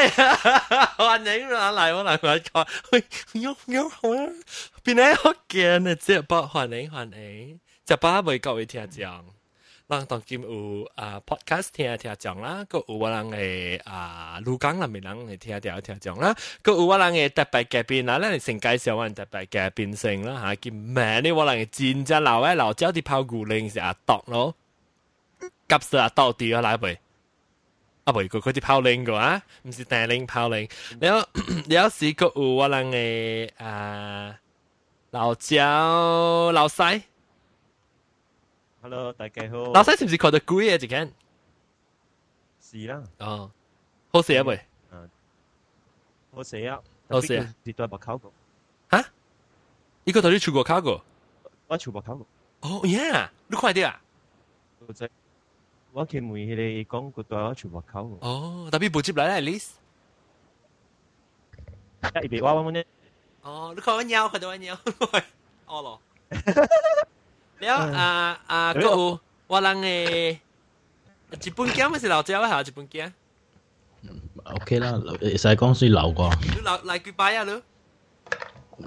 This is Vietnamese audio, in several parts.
欢迎啦，嚟我嚟我讲，喂，喐喐好啊，边咧好见啊，即系不欢迎欢迎，就把未各位听讲。人当今有啊 podcast 听听讲啦，个有我人嘅啊录讲啦，咪人嘅听听听讲啦，个有我人嘅特别嘉宾啦，咱先介绍我特别嘉宾先啦吓，叫咩呢？我人嘅真正老嘅老鸟啲泡古灵是阿独咯，急死阿独啲啊来未？ 啊，未佢嗰啲泡令噶啊，唔是带令泡令。你有 你有试过有我人诶啊老焦老西？Hello，大家好。老西是唔是看到鬼啊？只间是啦。哦，好食啊未？好食啊！好食啊！你都系冇考过？吓？呢个到底出过考过？我出过考过。哦耶！你快啲啊！我在。我见每佢哋讲个对我全部考过。哦，特别补接嚟啦，at least。一边娃娃呢？哦，你看我鸟，看到我鸟，哦咯。了啊啊，个有我人诶日本镜咪是老鸟下日本镜。OK 啦，会使讲算流啩。你来来几摆啊你？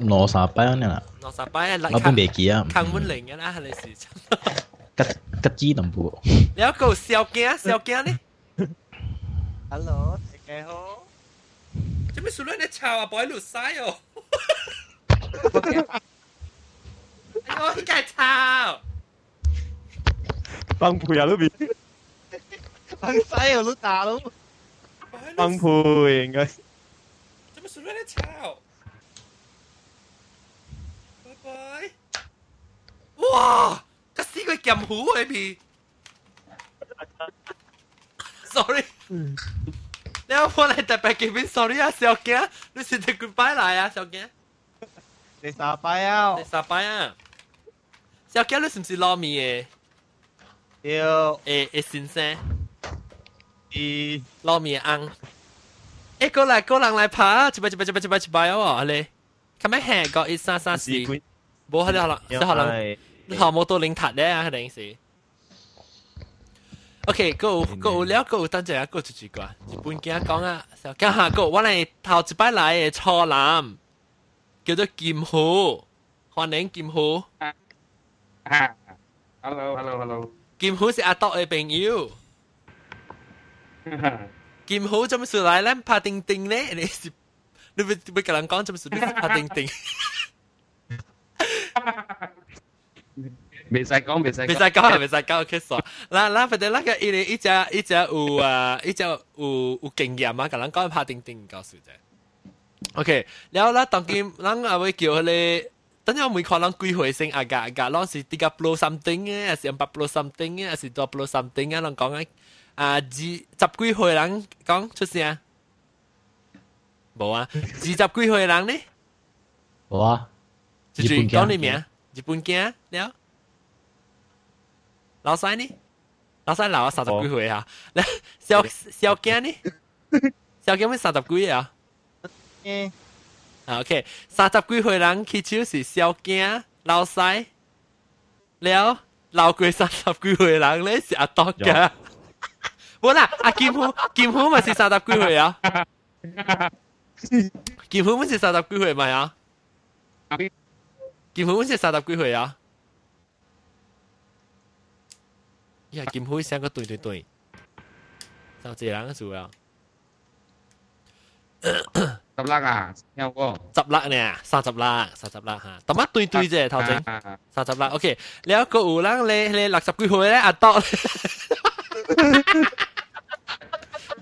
攞三摆啊啦。攞三摆啊，我本未记啊。坑满零嘅啦，系你事 情。吉吉枝淡薄。了个小镜小镜呢？Hello，大家好。做咩数你你吵啊？摆路晒哦。我应该抄。崩盘啊！呢边崩西啊！都打咯。崩盘应该。做乜事咧？你抄？拜拜。哇！ 个死鬼剑虎喺边。Sorry。你有冇嚟特别见面？Sorry 啊，小姐，你是只 goodbye 嚟啊，小姐。你沙拜啊？你沙拜啊？小姐，你是唔是糯米嘅？要诶诶先生，啲糯米红。诶，过嚟过人嚟拍，一摆一摆一摆一摆一摆哦，你，咁样行个一三三四，冇喺度啦，即可能你 学冇到零塔咧，肯定是。OK，个个有了个有等阵啊，个就一个日本囝讲啊，小家下个我嚟头一摆来嘅初男，叫做剑虎，欢迎剑虎。啊，hello，hello，hello。剑虎是阿多嘅朋友。剑虎做乜事嚟咧？拍叮叮咧？你是你会会同人讲做乜事？你拍叮叮。 未使讲，未使讲，未使讲，未使讲，其实，嗱嗱，反正那个一年一只一只有啊，一只有有经验啊，同人讲拍叮叮告诉啫。OK，然后咧，当今人啊会叫你。等阵每可能几回先agak agak 咯，是tiga puluh something 嘅，还是empat puluh something 嘅，还是dua puluh something 嘅，人讲嘅啊，二十几岁人讲出声，冇啊，二十几岁人呢？冇啊，日本讲你名， 日本惊了，老细呢？老细老三十几岁啊，小小惊呢？小惊咪三十几啊？嗯。OK，三十几岁人去超是小囝老细，了老过三十几岁人咧是阿多噶。冇啦，阿剑虎剑虎咪是三十几岁啊？剑虎咪是三十几岁咪啊？ 剑虎咪是三十几岁啊？呀，剑虎成个对对对，就这样做啊。十粒啊，有个十粒呢，三十粒，三十粒吓，咁一对对啫，头先三十粒，OK，你一个有人你你六十几岁咧，阿多，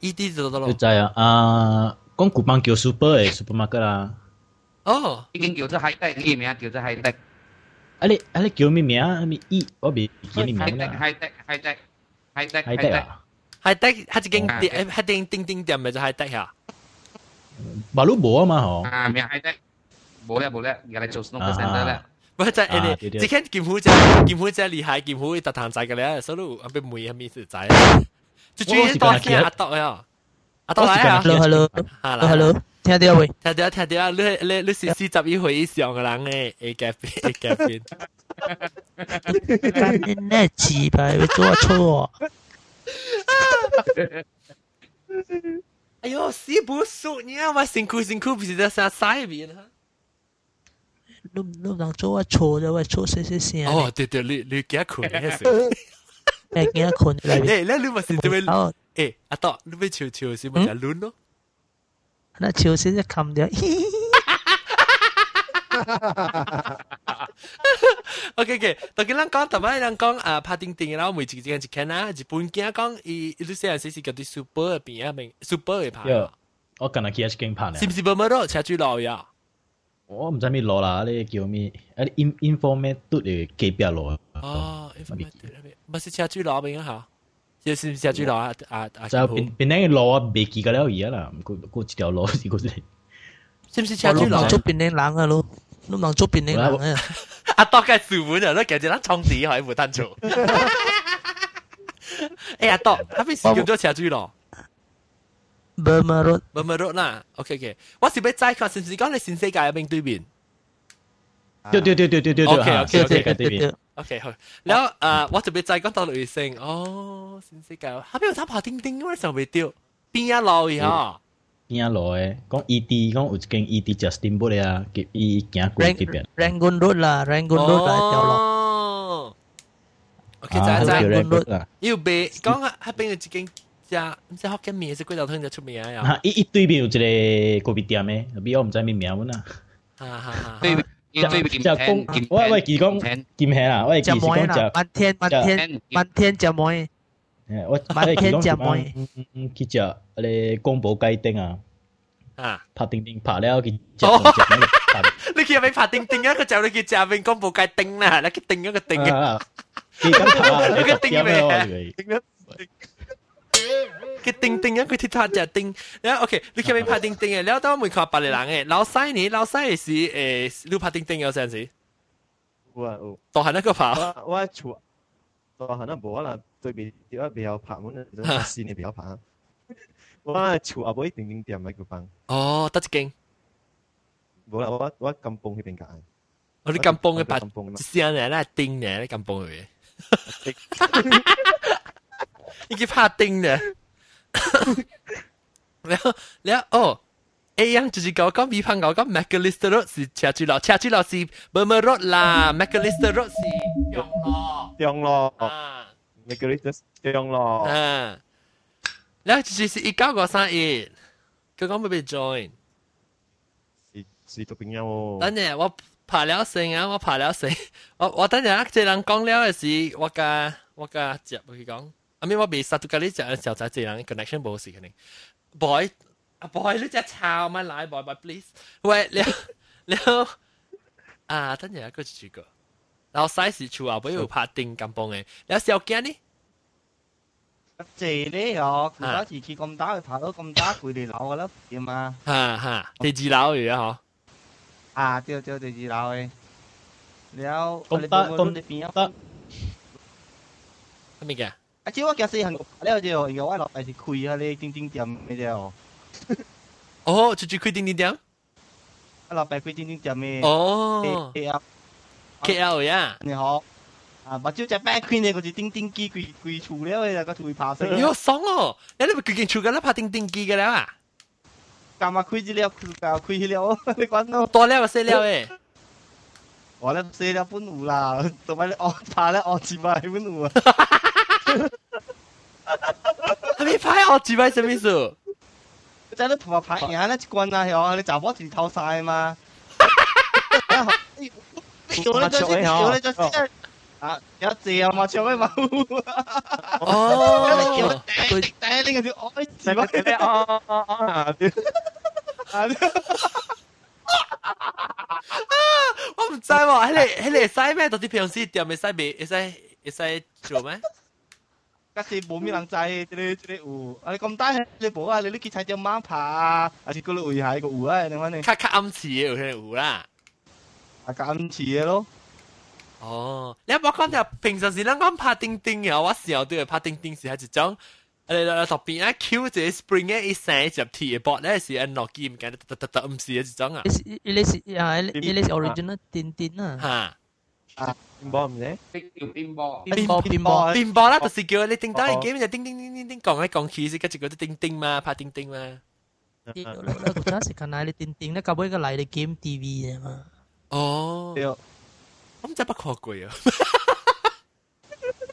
ED 就得咯。就系啊，啊，讲古巴叫 super 嘅 supermarket 啦。哦，已经叫做 high tech 呢名，叫做 high tech。啊你啊你叫咩名啊？咩 E 我未记你名啦。 high tech high tech high tech high tech 啊？ high tech 系一间店，系间叮叮店咪就 high tech 啊？ 马路无啊嘛吼，啊，咩 high tech，冇咧冇咧，而家嚟做 snow center 咧。不过就诶你，啊对对只看剑虎只剑虎只厉害，剑虎特堂仔嘅咧，所以阿边妹系咩事仔？ 最主要多听阿德啊，阿德来啊， Hello hello 系 hello hello，听到未？听到听到，你你你是四十一岁以上嘅人诶，A gap A gap 干你那鸡巴，会做错。哎呦，死不熟，你啊，我辛苦辛苦，不是在啥晒面啊？你你唔能做错啫，喂，错些些声。哦，对对，你你几困嘅 事？诶，见一困嚟。诶，你你咪是做咩？哦，诶，阿德，你咪潮潮是咪就乱咯？那潮先一冚掉。 OK OK，当佢咱讲，头摆咱讲啊，拍叮叮，然后每自己一间啊，日本惊讲，伊你细阵时是叫啲 super 边啊，明 super 嘅拍，哟，我近日去一间拍呢是，唔是冇乜咯？车主老呀？ 我唔知咩路啦，啲叫咩？啲 in，information 都嚟记边路？，information，唔系写住吓，又是写住老啊啊啊？就变变啲嘅啊，别记嗰啲嘢啦，过过一条路，是唔是？是不是写住老捉变啲人啊？咯，你望捉变啲 人啊？阿多嘅小本啊，都简直当窗纸，系唔单做。哎呀，多，阿边少咗写住老。Burma Road 冇冇咯啦，OK OK，我是要斋看，是唔是讲你新世界入边对面？对对对对对对对， OK，OK，OK，新世界对面， OK 好，然后诶，我就俾仔讲到女性，哦，新世界，后边有睇爬叮叮嗰阵时未掉，边一路呀？边啊路嘅，讲 ED 讲有一间 ED Justin 不咧啊，佢伊行过嗰边， Rangoon Road 啦，Rangoon Road 啦条路。哦，OK，啊，仔仔嗰条， Rangoon Road 啦，要俾讲下喺边有一间 只唔知福建面是几头汤就出名啊？啊，伊伊对面有一个咖啡店嘅，后边我唔知咩名喎啦，哈哈哈！对对对，剑就讲剑我我记讲剑剑系啦，我系记是只妹啦讲就，。漫天漫天剑漫天只妹，诶我漫我系记天只讲妹嗯嗯嗯，佢就你公布鸡丁啊，啊，拍叮叮拍了，佢就就拍。你叫俾爬叮叮啊，佢就你叫就俾公布界叮啦，你佢叮一个叮嘅，啊，佢咁拍啊，你个叮咩我以为 佢叮叮啊，佢铁塔就叮。然后 OK，你叫俾爬叮叮嘅，然后当我门口白你人嘅，老细你老细是诶，你爬叮叮有阵时，有啊有，当系那个爬。我我厝，大汉啊无啦，对面啲比较拍，我呢线你比较拍。我厝啊，无一定定店喺个帮，哦，得一间，无啦，我我金崩嗰边拣。我啲金崩嘅爬，金崩一声咧，咧叮咧，咧金崩嘅。你叫爬叮嘅。 然后然后哦。A 样就是讲讲比方讲讲 Macalister Road 是车主楼，车主楼是 Burma Road 啦，Macalister Road 是用咯。中咯，啊你叫你就中咯，啊，然后就是一九五三一，佢讲要被 join。是是做边样等阵我爬了绳啊，我爬了绳，我我等阵一只人讲了嘅时，我甲我甲接佢讲， I mean 我未殺到隔呢隻嘅時候就係自然 connection 冇事肯定。boy 啊 boy 呢隻抄咪奶 boy boy please 喂你你啊等陣一個主角，然後 size 處啊，不要拍定咁幫嘅，有時候驚呢。即係呢我其他時期咁打佢爬到咁打佢哋樓嘅啦，點啊？嚇嚇，第二樓而家嗬。啊，對對，第二樓嘅。然後咁得咁得。咩嘅？啊，即我今日很了就用我落来是开下咧叮叮点嘅了。哦，就就开叮叮点。啊，落来开叮叮点嘅。哦。K L。K L 呀。你好。啊，目睭只白开呢，嗰只叮叮机规规处了，那个会拍死。哟，爽哦！你你咪规件处嘅啦，拍叮叮机嘅啦啊。干嘛开只了？干开起了？你管我？多了死了诶！我咧死了半路啦，同埋你我拍咧我自埋半路啊！係咪拍我自拍什么意思？即係你同我爬贏咧棍啊，係你查波自透晒嘛，叫你再先，叫你再先。啊！有字啊嘛，唱咩嘛？哦，佢頂呢個條愛字嘛？哦哦哦啊！我唔知喎，喺你喺你使咩？到底平時店咪使未？會使會使做咩？介 假使冇咩人知，即系即系有，啊你咁大你冇啊，你你去踩只马爬啊，还是嗰度会系个有啊，你讲你卡卡暗词嘅有啲有啦。啊咁似嘅咯，哦，你有冇讲就平常时咱讲拍钉钉嘅，我时候都系拍钉钉时系一种。诶诶特别啊，Q 这 spring 嘅一成入 T 嘅 bot 咧是按落机唔紧，特特特唔是一种啊。你是你是啊，你你是 original 电电啊，吓， 边波唔咧？叫边波？边波边波，电波啦，就是叫你叮当嘅 game 就叮叮叮叮叮讲嚟讲去，是跟住嗰啲叮叮嘛，拍叮叮嘛。你嗰阵时间啊，你电电咧，搞一个嚟你 game TV 啊嘛。哦，对，我唔知不看过啊。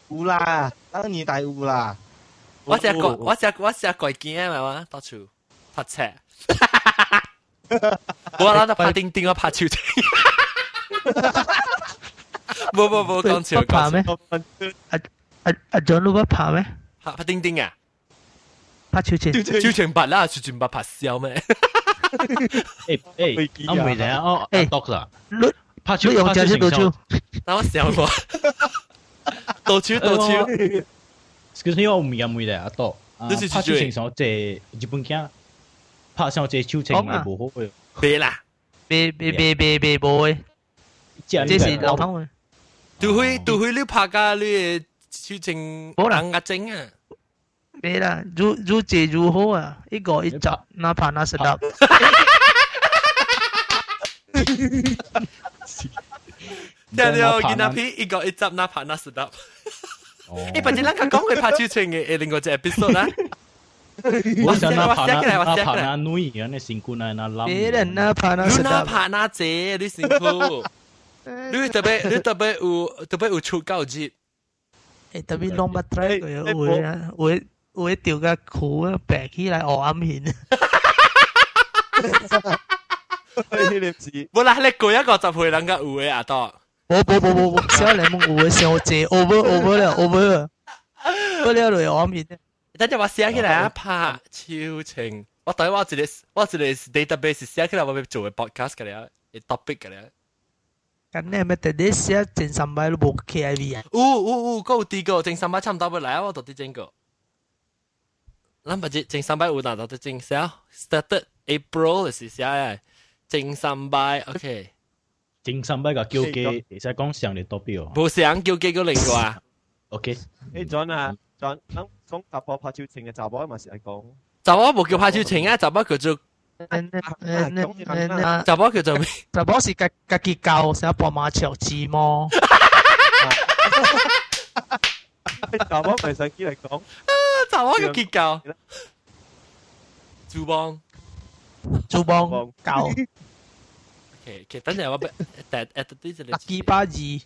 有啦，当年大有啦，我只个我只我只个见啊嘛，到处拍车。我谂到拍叮叮，我拍超车。 冇冇冇讲笑讲不怕咩？阿阿阿 John 都不怕咩？拍拍叮叮啊！拍超前，超前八啦，超前八拍笑咩？诶诶，啱未嚟啊？哦，诶 doc 啦，你拍超你用只先到超，等我笑我，倒超倒超， excuse me，我唔饮未嚟啊，doc。你是拍超情上只日本镜，拍上只超情系冇好嘅，别啦，别别别别别冇嘅，即这是流通嘅。 杜会杜会你拍噶你超前好啦硬压整啊！别啦，如如这如好啊，一个一集，哪怕那十粒。听到见阿 P 一个一集哪拍那十粒，诶，或者咱讲佢拍超前嘅另外只 episode 啦。我想那拍我写起来我那写起来拍那女人嘅辛苦那那冧。别人哪怕那十粒。你哪拍那姐，你辛苦。 你特别你特别有特别有出够节，诶，特别 long 不 try 佢会啊，会会掉个裤啊，白起来我暗显。你唔知，冇啦，你过一个就配两个有嘅阿多。冇冇冇冇冇，小柠檬会小姐 over over 了 over 了，不了嚟我暗显。等阵我写起来啊，拍超情。我等我一个我一个 database 写起来，我要做嘅 podcast 嘅咧，topic 嘅咧。 咁你系咪特啲写前三摆都冇 KIV 啊？有有有，嗰有啲个正三百差唔多要来啊，我到底整个。咱不知正三百有哪到底正写？started April 是写嘅，正三百 OK。正三百个叫机，其实讲上嚟多标。冇想叫几个零个啊？ OK，诶 John 啊，John，咱讲杂波拍照情嘅杂波嘛是系讲，就我冇叫拍照情啊，就我叫做 嗱嗱嗱嗱嗱！闸波叫做闸波，是结结结构，成个宝马长子模。闸波唔想嚟讲，啊闸波嘅结构，朱邦，朱邦教。其诶，等阵我俾，第第第啲字嚟，拉基巴字，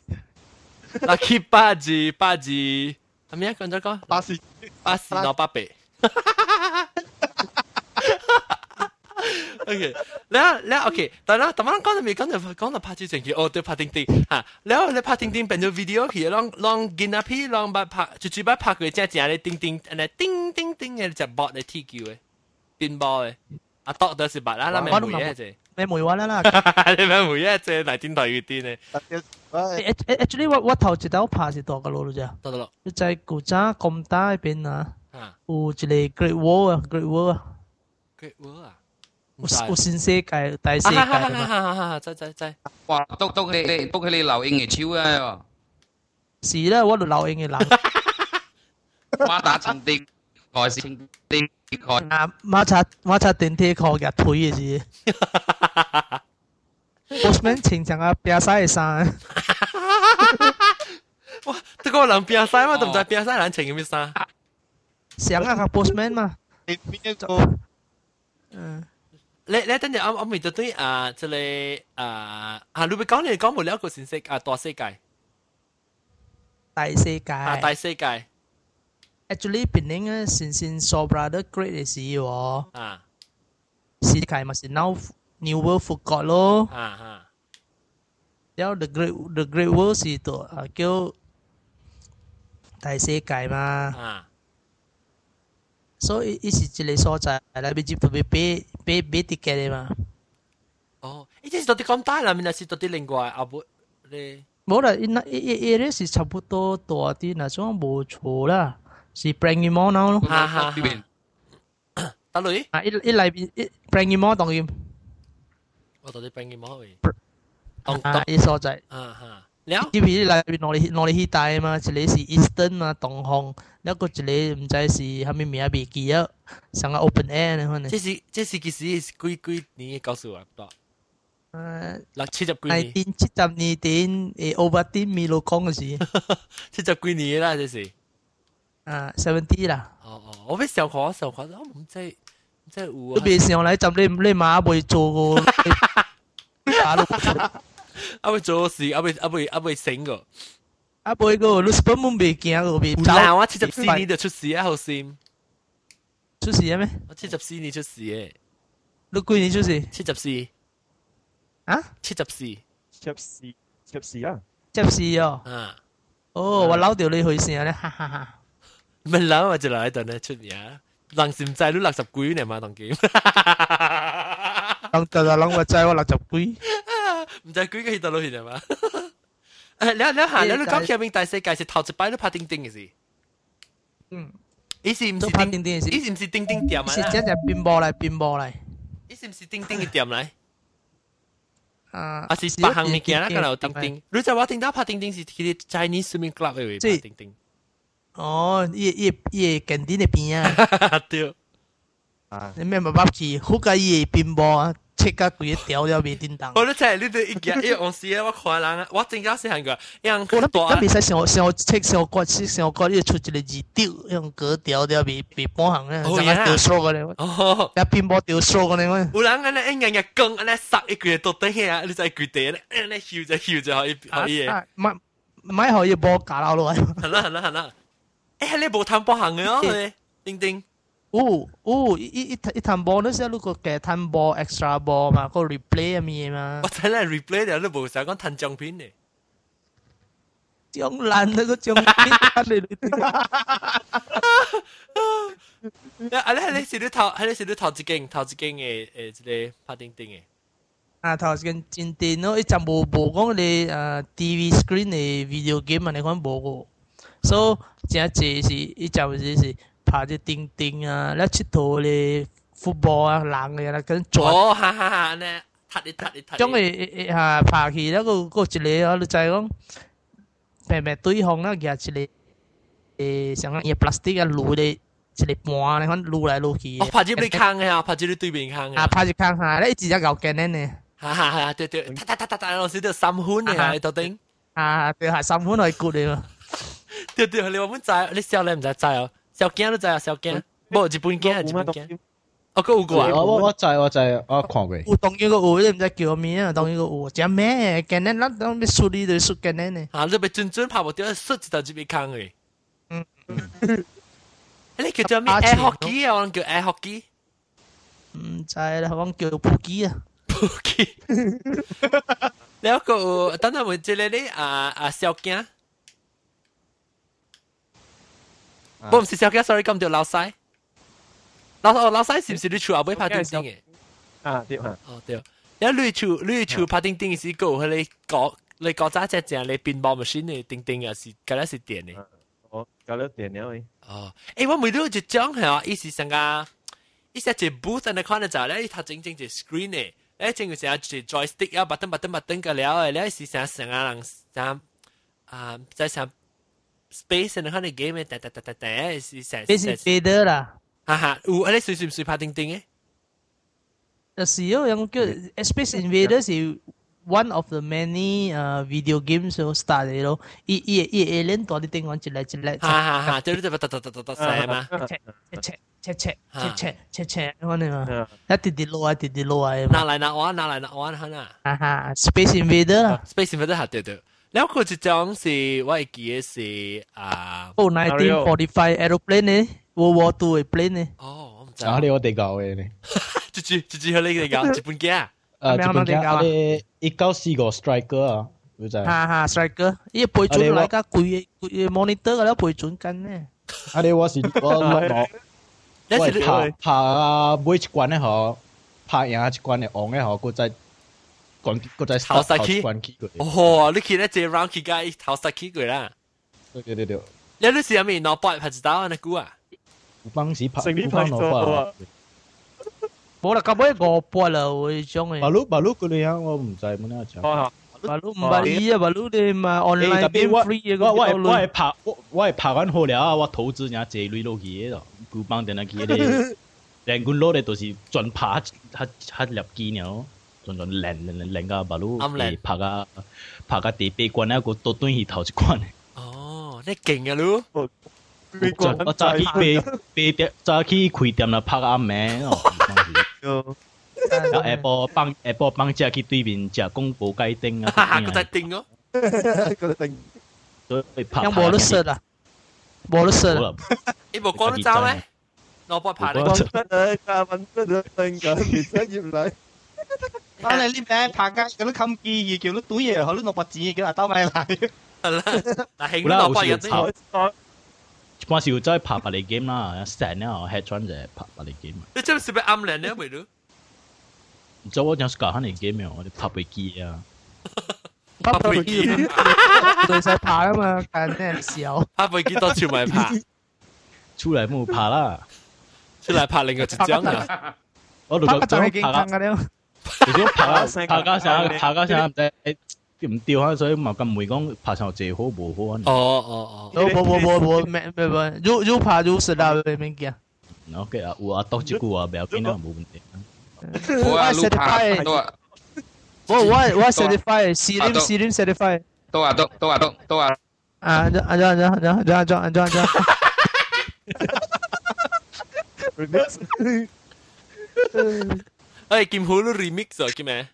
拉基巴字巴字，阿咩啊讲咗个巴士，巴士到八百。OK，然後然後 OK，但係但係講到未講到講到拍之前，佢哦對拍釘釘嚇，然後你拍釘釘變咗 video 佢，讓讓見阿片，讓把拍就最把拍佢只只咧釘釘，誒咧釘釘釘嘅隻 bot 咧 T 叫嘅，電波嘅，阿 doctor 是白啦啦咩梅嘢啫，咩梅話啦啦，你咩梅嘢啫，嚟電台要啲咧。Actually，我我頭一刀拍是多個路啫，多咯，你在古扎咁大邊啊，有一個 Great Wall 啊，Great Wall 啊，Great Wall 啊。有有新世界、大世界㗎嘛。真真真，哇，督督你你督起你留英嘅超啊！是啦，我度留应嘅人，孖打情敌，外是情敌，外啊，马擦马擦电梯靠日腿嘅事。Postman 情长啊，变晒嘅衫，哇！这个人变晒嘛，都唔知变晒人情嘅咩衫。想啊个 Postman 嘛，你边一个嗯， 你你等阵我我咪就对啊，即系啊啊，你咪讲你讲冇了个信息啊，大世界大世界。啊，大世界 Actually 边啲嘅先先 So Brother Great 嘅事喎，啊世界咪是 Now New World forgot 咯。啊啊然后 The Great The Great World 是度啊叫大世界嘛，啊所以伊是一个所在，来边接特别俾 俾俾 ticket 嘅嘛。哦，呢啲是到底咁大啦，面系是到底另外啊不你冇啦，伊那伊伊伊咧是差不多大啲，那种冇错啦。 是 Prank Emo 咯，哈哈哈。打雷？啊一一嚟一 Prank Emo 当然我到底变几毛嘅？啊一所在。啊哈。 了。呢边嚟边攞嚟攞嚟去带嘛，一个是 Eastern 啊，东方，一个一个唔知是系咪名未记啊，上个 Open Air 呢可能。这是这是其实是几几年嘅告诉我多。诶，六七十几年。系七十年前诶 Ovaltine 未落讲嘅事。七十几年啦，这是。啊，seventy 啦。哦哦，我俾上课上课，我唔知唔知有啊。都未上嚟，就你你马未做过。打到。 阿未做事，阿未阿未阿未醒个。阿未个，你根本未惊个，未走。嗱，我七十四年就出事啊，好先。出事啊咩？我七十四年出事嘅。你几年出事？七十四。啊？七十四。七十四，七十四啊？七十四哦。啊。哦，我捞掉你去先咧，哈哈哈。唔系谂我就嚟喺度咧出名，人是唔制都六十几年嘛当剑。人就系谂我制我六十几。 唔知几个去到落去系嘛？诶，你你下你你讲起面大世界是头一摆都拍钉钉嘅事。嗯。伊是唔是钉钉嘅事？伊是唔是钉钉店啊？是真系变波嚟，变波嚟。伊是唔是钉钉嘅店嚟？啊，啊是八项物件啦，可能有钉钉。你知我听到拍钉钉是佢哋 Chinese swimming club 嘅拍钉钉。哦，伊伊伊近啲嘅边啊。对。啊，你咩冇包住？好介意变波啊！ 切个鬼条条未叮当，我你都一样！我！我真。使切割割，出一个字丢，用半行啊！丢个咧，哦，那乒乓丢个咧，有人安尼一日日安尼杀一个都得啊！你咧，安尼着着可以可以。买买假！啦啦啦，哎，你无贪半行个哦，哦哦，一一一摊波嗰时，如果嘅摊波 extra 波嘛，个 replay 咁嘢嘛。我睇咧 replay 就都冇成讲摊奖片嘅。奖烂嗰个奖片你啊，你系你是你头系你是你头一间头一间嘅诶一个拍钉钉嘅。啊，头先真电咯，一阵冇冇讲你诶 TV screen 嘅 video game 啊，你讲冇个，所以真系是一阵就是。 拍啲钉钉啊，咧佚佗咧 football 啊，冷嘅啦，跟做。哦，哈哈哈，咧，踢你踢你踢。将佢吓拍起咧，个个一个啊，你就系讲平平对方啦，夹一个诶，像嘢 plastic 啊，撸咧一个盘咧，可撸来撸去。哦，拍住你坑嘅啊，拍住你对面坑嘅。啊，拍住坑下，咧一直一嚿镜咧呢。哈哈哈，对对，嗒嗒嗒嗒嗒，老师都三分嘅，喺度顶。啊，对系三分系 good 嘅。对对，你话乜仔？你笑你唔使仔哦。 小囝都知啊，小囝，无日本囝，日本囝。我個有過啊！我我知我知，我看過。有當一個有，你唔知叫咩啊？當一個有，真咩？今年咱當要輸你就輸今年呢。啊！你咪準準拍無掉，輸一頭就咪坑嘅。嗯。你叫做咩？air hockey 啊，我叫 air hockey。唔知啦，我叫撲機啊。撲機。你嗰個有，等下問即係你啊啊小驚。我唔是小嘅，sorry，咁条老细。老哦老细是唔是你厝后尾拍钉钉嘅？啊对啊。哦对。你你厝你厝拍钉钉是个佢你讲你讲揸只正你变波 machine 嘅钉钉啊是，嗰啲是电嘅。哦，嗰啲电了诶。哦，诶我每度就讲系啊，意思上个，意思系 booth 你看得就咧，佢整整只 screen 嘅，诶正个成日只 joystick 啊，button button button 个了诶，咧是成成啊人成啊在上。 Space 人看你 game 嘅，突突突突突，是成。你是記得啦。哈哈，有啊！你算唔算拍丁丁嘅？就是有人叫 Space Invaders 是 one of the many 誒 video games 所 start 嘅咯。一一一 alien 多啲丁講，一嚟一嚟。哈哈哈！就你就突突突突突曬嘛。切切切切切切切，我哋嘛，一滴滴落啊，滴滴落啊。拿嚟拿我，拿嚟拿我，係嘛？哈哈，Space Invader 啦。Space Invader 係對對。 แล้วก็จะจังสิว่าอีกทีสิอ่า โอ้1945 aeroplane เนี่ย World War Two 嘅 plane เนี่ยอ๋อ啊你我地教嘅呢直接直接喺你地教日本嘅啊诶日本嘅啊你一九四个 striker 啊你知哈哈 striker 依个背准嚟噶贵贵 monitor 嘅啦背准紧呢啊你我是我我我系拍拍每一关咧嗬拍赢一关嘅昂咧嗬佢再 趕嗰隻頭殺機，哦，你見咧隻 round 機架頭殺機過啦。對對對對。你你試下咪攞八拍子打那股啊？有幫時拍，有幫攞啊。冇啦，咁尾五八啦，會種嘅。白鹿白鹿嗰啲啊，我唔制冇得講。哦，白鹿唔係你啊，白鹿你咪 online game free 嘅。我我我係拍我我係拍完好了，我投資人借累落去嘅咯，股幫定係佢哋，人工攞嚟都是專拍黑黑黑入機了。阵阵练练练到把路拍个拍个第八关啊，个倒转去头一关。哦，你劲啊你！我早起八八点，早起开店啦，拍暗暝。然后下晡放下晡放假去对面食宫保鸡丁啊，个只丁哦，个只丁。所以拍。有冇得食啊？冇得食啊！你冇光得走咩？我不怕你。光得啊！加文得啊！突然間變出葉嚟。当你呢名拍街咁都咁记，叫得赌嘢，好多百字，叫阿兜咪嚟。嗱，兴啦，好似炒。关又真系拍百里 game 啦，成日我 head 就拍百里 game。你真系识咩暗靓咧？咪。唔知我想搞下你 game 我哋拍飞机啊。拍飞机。对晒拍啊嘛，近咩时候？拍飞机都全部拍。出来冇拍啦。出来拍另一个浙江啊。我度就拍啦。如果拍拍加上拍加上唔使。唔掉下水嘛，咁唔会讲拍上最好无好啊。哦哦哦，冇冇冇冇咩咩咩，如如拍如实啦，咩咩嘅。 OK 啊，有啊，多一句啊，唔要紧啊，冇问题。我啊，路拍都啊，我我我 certify，四零四零 certify。都啊都都啊都都啊。啊，安装安装安装安装安装安装安装。 remix。 Ê, Kim Hulu remix rồi kia mẹ.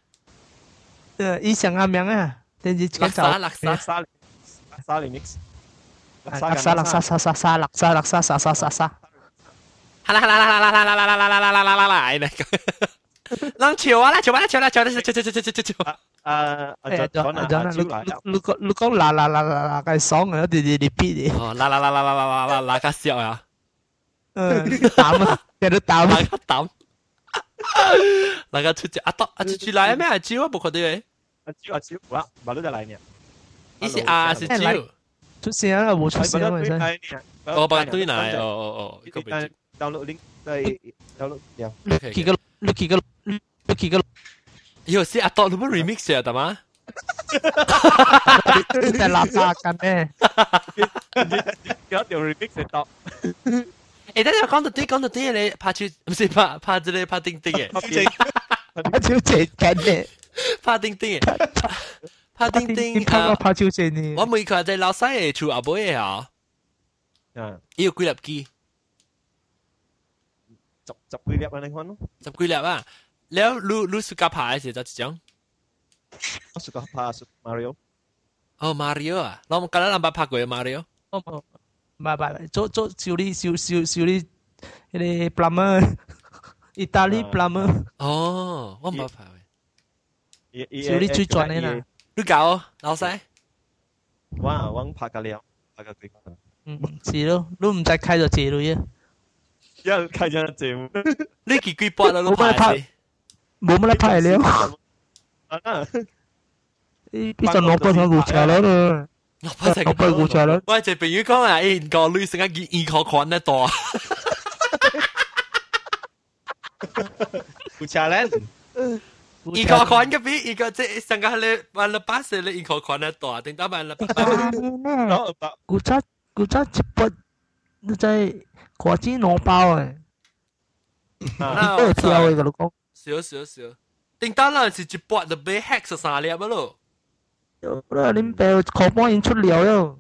Ờ, ý chẳng am miếng à. Tên gì cái cháu. Lạc xa, lạc xa. Lạc xa remix. Lạc xa, lạc xa, xa, xa, xa, lạc xa, lạc xa, xa, xa, xa, xa. Hà la, hà la, hà la, hà la, hà la, hà la, hà la, hà la, hà la, hà la, Long chiều á, chiều á, chiều á, chiều á, chiều chiều chiều chiều. À, à, cho cho cho lúc lúc lúc có là là là là cái song rồi thì thì repeat đi. Ờ, là là là là là là là là cái siêu à. Ừ, tám à, cái đó tám. Cái tám. 那个出只阿多阿出出来咩？阿蕉啊，冇看到诶。阿蕉阿蕉，哇，马路就嚟呢。伊是阿是蕉。出声啦，冇出声啊，真。我帮对嚟，哦哦哦，呢个俾。download link 嚟 download 呀。你几个你几个你几个？有时阿多你冇 remix 啊，得吗？你系垃圾紧咩？有条 remix 嚟到。 哎，等下講到啲，講到啲，你拍照唔係拍拍即係拍釘釘嘅，拍照正緊嘅，拍釘釘嘅，拍釘釘。拍個拍照正嘅。我每個在老細嘅厝阿妹嘅啊，嗯，有幾粒機，十十幾粒啊，你看咯，十幾粒啊，แล้วรู้รู้สึกกับพายสิจ๊ะจังรู้สึกกับพายสุมาริโอโอ้มาริโออะเรากำลังลำบากพักอยู่มาริโอ mà bạn chốt chốt siêu đi siêu siêu siêu đi. Cái này plumber. Italy plumber. Ồ không phải siêu đi chui chọn này nè. Lúc cậu lão sai wow wow phát cái liệu phát cái gì ừ chỉ đâu. Lúc không chạy khai rồi chỉ rồi chứ. Khai cho chị đi kỳ quy bọt là lúc phải bố mới phải liệu à bây giờ nó có thằng vụ trả lời rồi. 我不成个古车咯。喂，只朋友讲啊，诶个女成日见二个款得多。古车咧。一个款嘅比一个即系上个你玩了八十，你一个款得多，定打玩了八百。古车古车一笔，你在国际攞包诶。都有跳嘅，老公。少少少，定打嗰阵时一笔就俾 hack 十三粒咯。 요, 그 래, 님빼 거머인 출리어 요.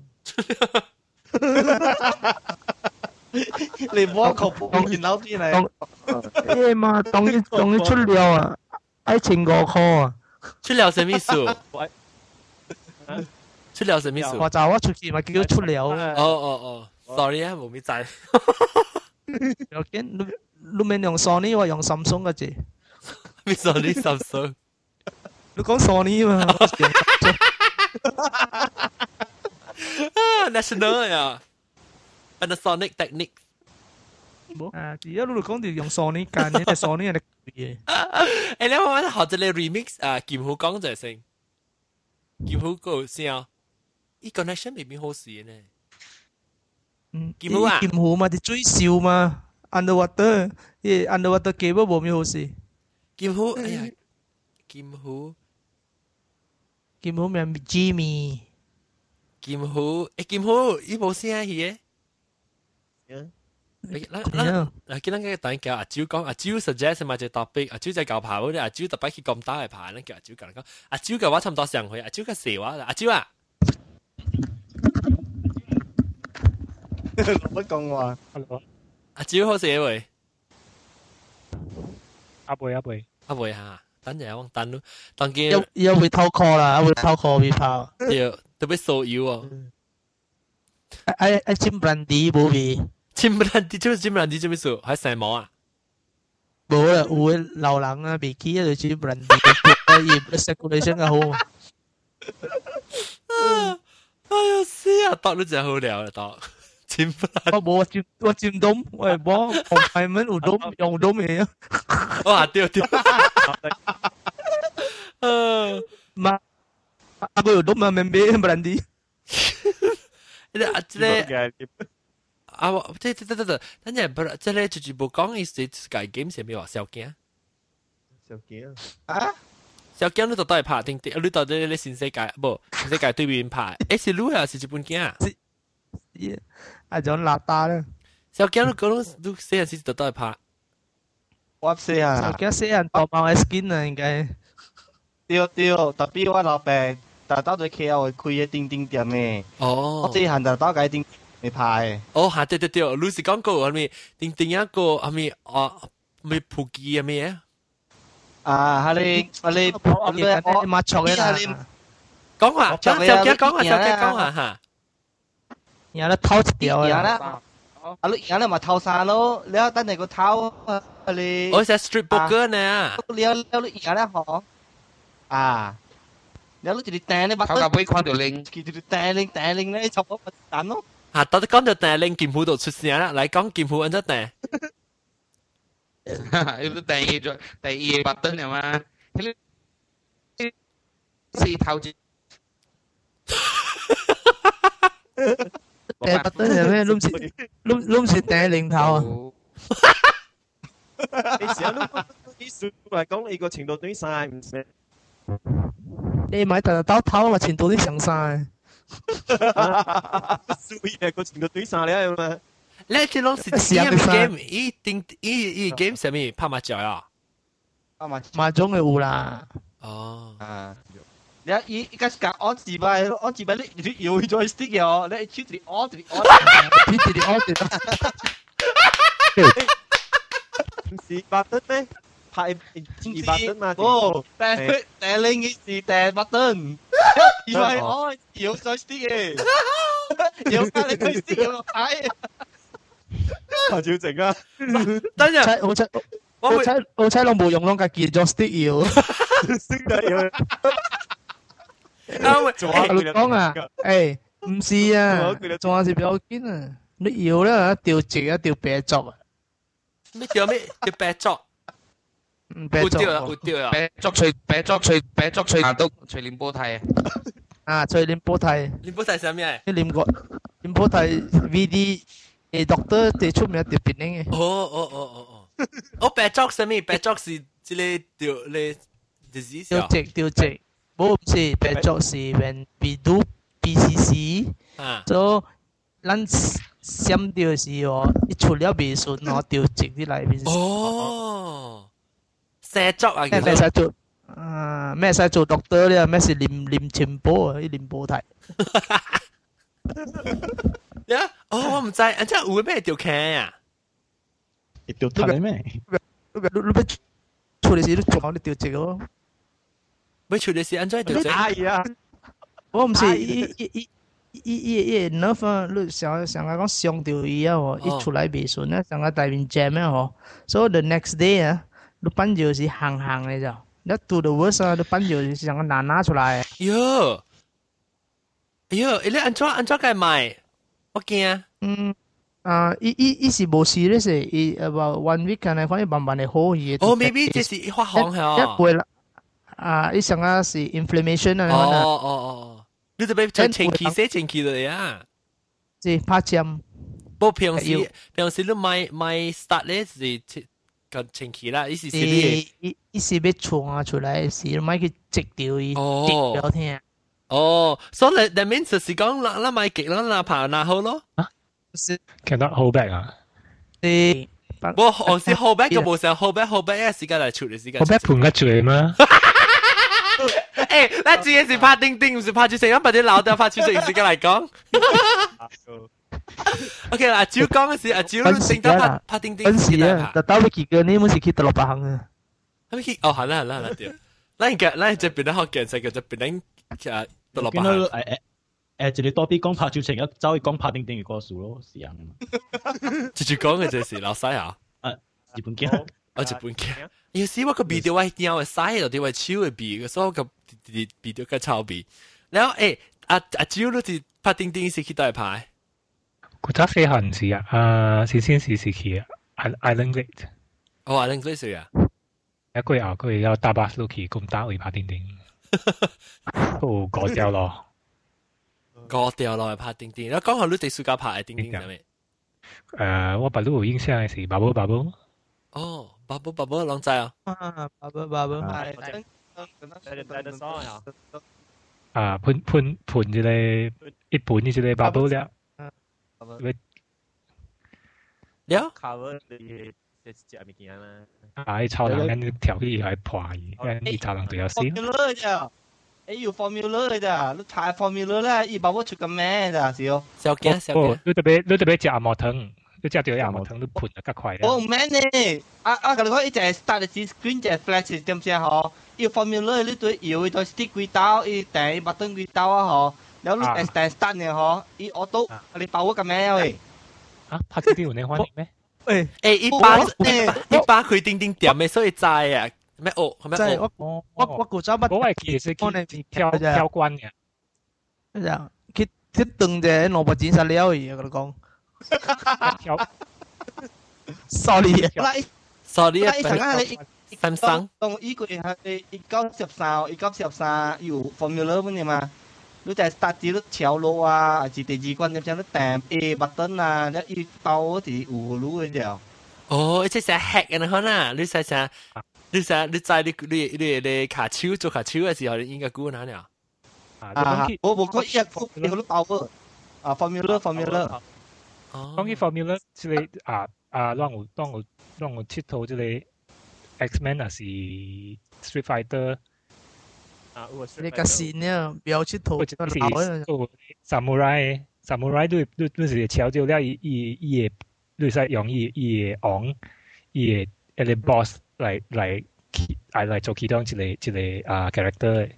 你唔好求半年樓先嚟。耶嘛，等於等於出料啊，愛情嗰科啊。出料什麼意思？出料什麼意思？我就我出去咪叫出料。哦哦哦，sorry 啊，冇咩仔。又見你你咪用 Sony 或用 Samsung 嘅字？咩 Sony Samsung？nó có Sony mà. National rồi à? Panasonic Technics à chỉ là lúc con thì dùng Sony cái này Sony là cái gì em lấy mà học cái remix à Kim Hu Công rồi xin Kim Hu Hữu Công sao cái connection bị biến hố gì này ừ, Kim Hu à? Kim Hu mà thì truy siêu mà. Underwater. Cái underwater cable bộ bị hố gì Kim Hu Hữu à? Kim Hu 剑虎，剑虎咪 Jimmy，剑虎，诶剑虎，呢部声嘢。嗱嗱嗱，见到嘅等叫阿蕉讲，阿蕉 suggest 嘛只 topic，阿蕉就教跑嗰啲，阿蕉特别去咁打嚟爬，咧叫阿蕉讲讲，阿蕉嘅话差唔多上去，阿蕉嘅蛇话，阿蕉啊，乜讲话？阿蕉好蛇喂，阿贝阿贝，阿妹吓， 等阵我等咯，当见又又会偷 call 啦，会偷 call 会跑，要特别骚扰哦，哎哎尖 brandy 冇味，尖不烂啲，做尖不烂啲做咩事？喺成网啊？冇啦，有嘅流浪啊，未起啊就尖 brandy，叶 circulation 嘅好。哎呀死啊！当都真系好聊啦，当 尖不烂，我冇我尖我尖东，我系帮红牌蚊有东用东嘅啊，哇掉掉，呃，嘛，aku有东嘛，明白 brandy。啊即系。啊，我即即即即，等阵不即系就住部讲嘅是介 game 系咩话？小镜，小镜啊！小镜你到底系拍定定？你到底你新世界不？新世界对面拍？诶是录啊，是日本镜啊？ 啊，就邋遢啦。小镜你讲你死人是到底系拍？我死啊！小镜死人多猫嘅 skin 啊，应该。对对，特别我老板，但到最 K L 开嘅叮叮店嘅，哦，我之前就到解叮你派。哦，吓对对对，你是讲过系咪？定定一个系咪啊？咪普吉系咪啊？啊，系你系你我你我抹错嘅啦。讲下，小镜讲下，小镜讲下吓。 然后咧偷一条然后啦。咧，啊你然后咧咪偷晒咯，你等你个偷啊你。我系 street poker 呢。你有你有然后咧嗬，啊，你有你掟你把偷架杯框条拎，佢哋掟你掟你咧，就我咪弹咯。吓，到底讲到订令剑虎度出声啦，嚟讲剑虎揾咗订。itu 第二咗第二 button 系嘛？佢呢四头字。 掟不得系咩？拢是拢拢是掟零头啊！你成日都啲数嚟讲，你个程度对晒唔咩？你买特刀偷嘛，前度啲上晒。数嘢个程度对晒你系嘛？你这种是啲 game，一定一一 game 上面拍麻雀啊？啊嘛，麻将嘅有啦。哦，啊。 你一一开始讲安字吧，安字吧，你你摇咗 stick 嘅，你出嚟安嚟安，你哋安住。唔是百得咩？拍二百得嘛？哦，掟掟另一时掟 button，以为我摇咗 stick 嘅，摇翻你个 stick 有个牌。拍照整啊！等阵我猜我猜我猜拢冇用拢家己咗 stick 摇。识 得要。啊喂，讲啊，诶，唔是啊，仲有是比较坚啊，你摇咧调直一调白作啊，咩叫咩叫白作？唔白有掉啦，作有掉啦。白捉随白捉随白捉随都随连波睇啊！啊，所以你波睇，你波睇啥咩？你念过，你波睇 VD 诶 doctor 最出名条片嘅。哦哦哦哦哦，我白作啥咩？白作是即系掉你 disease 调直调直， 冇唔是白作是 when we do BCC，啊，所以咱闪掉时哦，一出了未顺哦，调直啲嚟边。哦，射作啊，咩咩使做？啊咩使做 doctor 咧？咩是念念前波啊？啲念波题。呀，哦，我唔知，อัน真有咩条剧啊？一条睇咩？你你你处理时都做好你调直咯。 咩处理是安怎条直？哎呀！我唔是伊伊伊伊伊伊 nerve 啊，你想想下讲伤到伊啊吼，伊出来未顺啊，想下大面 jam 啊吼，所以 the next day 啊，你班就是行行嘅就，你 do the worst 啊，你班就是想个拿拿出来。哟，哟，你安怎安怎该卖？我惊。嗯。啊！伊伊伊是无事咧，是伊 about one week kan 可以慢慢地好嘢。哦，maybe 这是发红系哦。一会啦， 啊！伊上啊是 inflammation 啊。哦哦哦，你特别做前期写前期嚟啊。是拍针。 不过平时平时你买买 start 咧是个前期啦，意思是你伊伊是要传出来时，买去直掉伊，直掉听。哦，所以你你 mean 就是讲啦，啦买极啦，啦爬那好咯。啊，是 cannot hold back 啊？诶，我我是 hold back 嘅冇成 hold back hold back 嘅时间嚟处理时间。 hold back 盘得住吗？ 誒，那之前是拍釘釘，唔是拍住成，把啲老掉拍住成時間嚟講。OK 啦，阿蕉講嘅時，阿蕉正得拍拍釘釘。分時啊，但到你幾個你冇是去到六百行啊？去？哦，係啦係啦係啦，對。咱嘅咱這邊咧學健身嘅，這邊咱誒到六百行。誒誒誒，就你多啲講拍照情，一走去講拍釘釘嘅歌數咯，是啊。直接講嘅就是老西啊。啊，日本鏡，我日本鏡。有時我個 video 我點我西就點我超嘅 B，所以我個 video。然後誒，阿阿蕉都是拍釘釘是去到拍。古早飛行時啊，啊，是先是時期啊，Island Gate。哦，Island Gate 是啊。一個月後，佢有搭巴士去咁打去拍釘釘。都 過掉咯。過掉落去拍釘釘，然後講下你哋暑假拍嘅釘釘係咪？誒，我把路有印象係 Bubble Bubble。哦 ，Bubble Bubble 啷知啊？啊，Bubble Bubble 系。啊，喷喷喷之类，一盘之类 bubble 了。了。 cover 你即系物件啦。啊，超人咱跳起来破伊，你超人对有死。 formula 咋？诶要 formula 嚟咋？你太 formula 啦，伊把我出个咩咋？少。小惊小惊。你特别你特别食阿毛汤， 你食条阿毛汤，你喷得较快。哦，man 呢？啊啊，佢讲一只 start 嘅 screen 只 flash 点先嗬？要 formula 你对摇一对 stick 几刀，一掟一 button 几刀啊嗬？然后你掟 start 嘅嗬，伊 auto 你把我个咩喂？啊，拍啲有你反应咩？诶诶，一巴一巴佢钉钉点嘅，所以知啊。咩哦？系咩？我我我古早乜？我系其实佢跳跳关嘅。一样，佢佢断只萝卜剪实了而我讲。 跳。 sorry sorry 啊！阵间你三三。当依个系一九十三，一九十三有 formula 乜嘢嘛？你就系 start 字都跳路啊，系第二关咁样都掟 A button 啊，一一包嗰啲葫芦嘅就。哦，即系 hack 嘅可能，你想想。你想你在你你你你卡手做卡手嘅时候，你应该估哪了？啊，我我讲一个你都爆咗啊，formula formula。 講起 formula，即係啊啊，讓我讓我讓我佚佗即係 X-Men 啊是 Street Fighter。啊，你個線呢，表佚佗就係 Samurai Samurai 都都都是超咗了，伊伊伊嘅你使用伊伊嘅昂伊嘅一個 boss。嚟嚟嚟嚟做其中一個一個啊 character。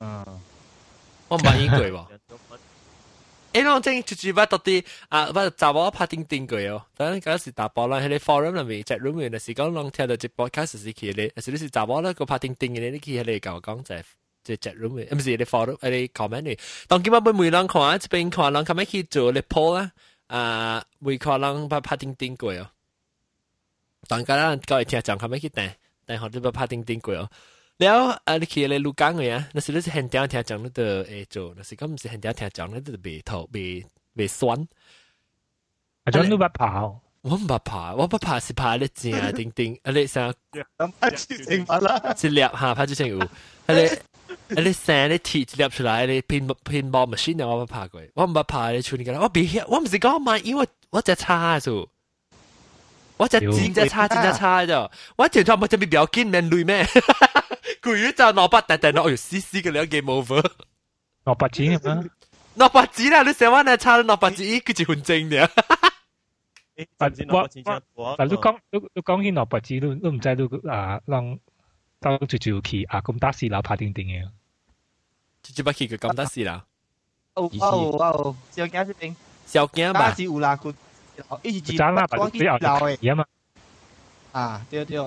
嗯，我唔係應句喎。诶，我正直接把到啲啊，把查某拍钉钉句哦。等嗰时打波啦，喺你 forum 里面 chat room 里面时讲，啷听到直播开始时期咧，是你是查某咧个拍钉钉嘅，你去喺你教讲就系即系 chat room 里，唔是你 forum 你 comment 里。当今日每每人看一边看人咁样去做你 poll 啦，啊，每看人把拍钉钉句哦。当家人各位听讲，佢咪去订，但系都不拍钉钉过哦。 了啊，你去咧鹭江个呀，那是你是很屌听讲，你得会做；那是讲毋是很屌听讲，你得袂头袂袂酸。啊，种你捌爬哦？我毋捌爬，我捌爬是爬咧正顶顶，啊咧啥？啊，之前爬啦，一粒哈，爬之前有，啊咧啊咧生咧铁一粒出来，咧拼拼毛 machine 我捌爬过，我毋捌爬咧出你个，我别遐，我毋是讲嘛，因为我只差数。我只真只差真只差啫，我只差冇只咪表紧面累咩？佢就攞笔大大攞，哎呦死死嘅两 game over。攞笔纸咁啊！攞笔纸啦！你成晚嚟差攞笔纸，佢就换正嘅。但我但都讲都都讲起攞笔纸，都都唔知都啊，让到住住去啊咁打事楼拍定定嘅。住住不去佢咁打事啦。哦哦哦，小惊一定，小惊吧。打字有啦，佢。一直争啦，把你后而啊嘛。啊，对对。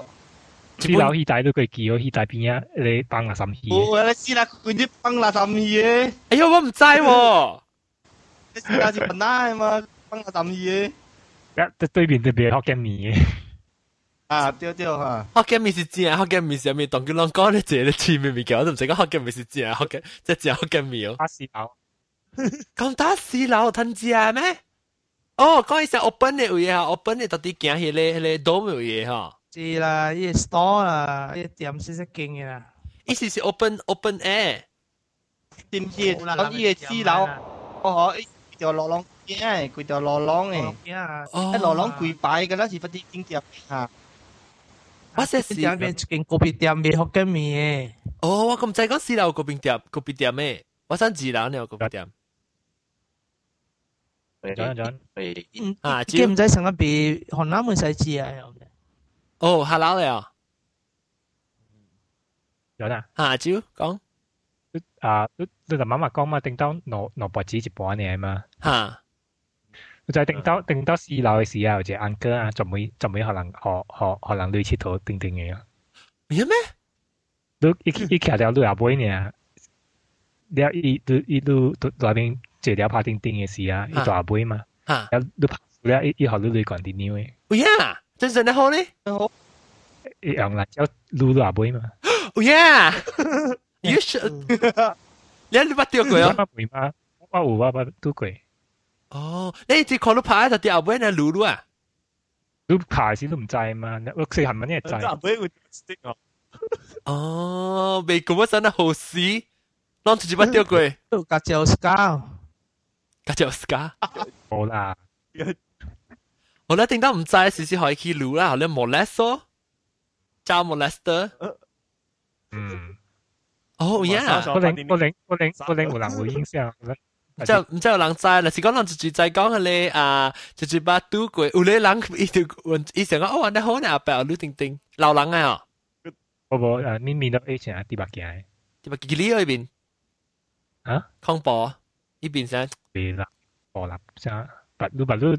你老戏带都佢叫戏带边啊？你帮垃圾戏。我你知啦，佢啲帮垃圾戏嘅。哎呀，我唔知喎。你试下先问啦嘛，帮垃圾戏嘅。一对面特别学紧面嘅。啊，对对吓。学紧面是正，学紧面上面当佢啷讲咧，借你前面面嘅，我都唔识讲学紧面是正，学紧即系正学紧面哦。打屎楼。咁打屎楼吞正咩？ 哦，讲起成 open 嘅位啊，open 嘅到底行迄个迄个 dome 位吼。 是啦，伊 store 啦，伊店是识经嘅啦。意思是 open open air。知唔知？嗰啲嘢私楼，哦，一条落浪嘅，佢条落浪嘅，一落浪跪摆嘅啦，是不啲经济吓。我说是店边一间咖啡店卖福建面嘅。哦，我咁知讲四楼嗰边店，嗰边店咩？我想二楼呢个嗰边店。讲讲，啊，佢唔使成日被河南门使知啊。 哦，下楼了。有啦。啊，招讲。啊，你你就妈妈讲嘛，定到攞攞白纸一半嘅嘛。吓。就系定到定到四楼嘅时候，就 uncle 啊，就会就会可能学学可能类似到定定嘅。咩咩？你一一徛条路阿妹呢？你一你一路那边坐条拍定定嘅时啊，一大妹嘛。吓。有你拍了一一学你你讲啲牛嘅。哦呀， 真真的好呢。好。一样啦，叫路阿妹嘛。哦呀。You should，你你捌钓过啊？我未嘛，我有我捌拄过。哦，你只看到拍就钓尾那路路啊？你拍时都唔知嘛，我四行文一知。阿妹会 stick 哦。哦，未咁乜真系好事，啷自己捌钓过？都夹条 scar，夹条 scar。冇啦。 我咧点解唔知时时可以去路啦？你 molest 咯，招 molester。嗯。哦呀！我领我领我领我领有人有印象。唔知唔知有人知，嗱是讲人直接在讲咧啊，直接把拄过，有咧人伊就问伊成讲哦，你好呢阿伯，你定定老人啊哦。我无诶，你面到以前系第八件，第八件呢嗰边啊？康博呢边先。系啦，我啦，先 白lu 白 lu，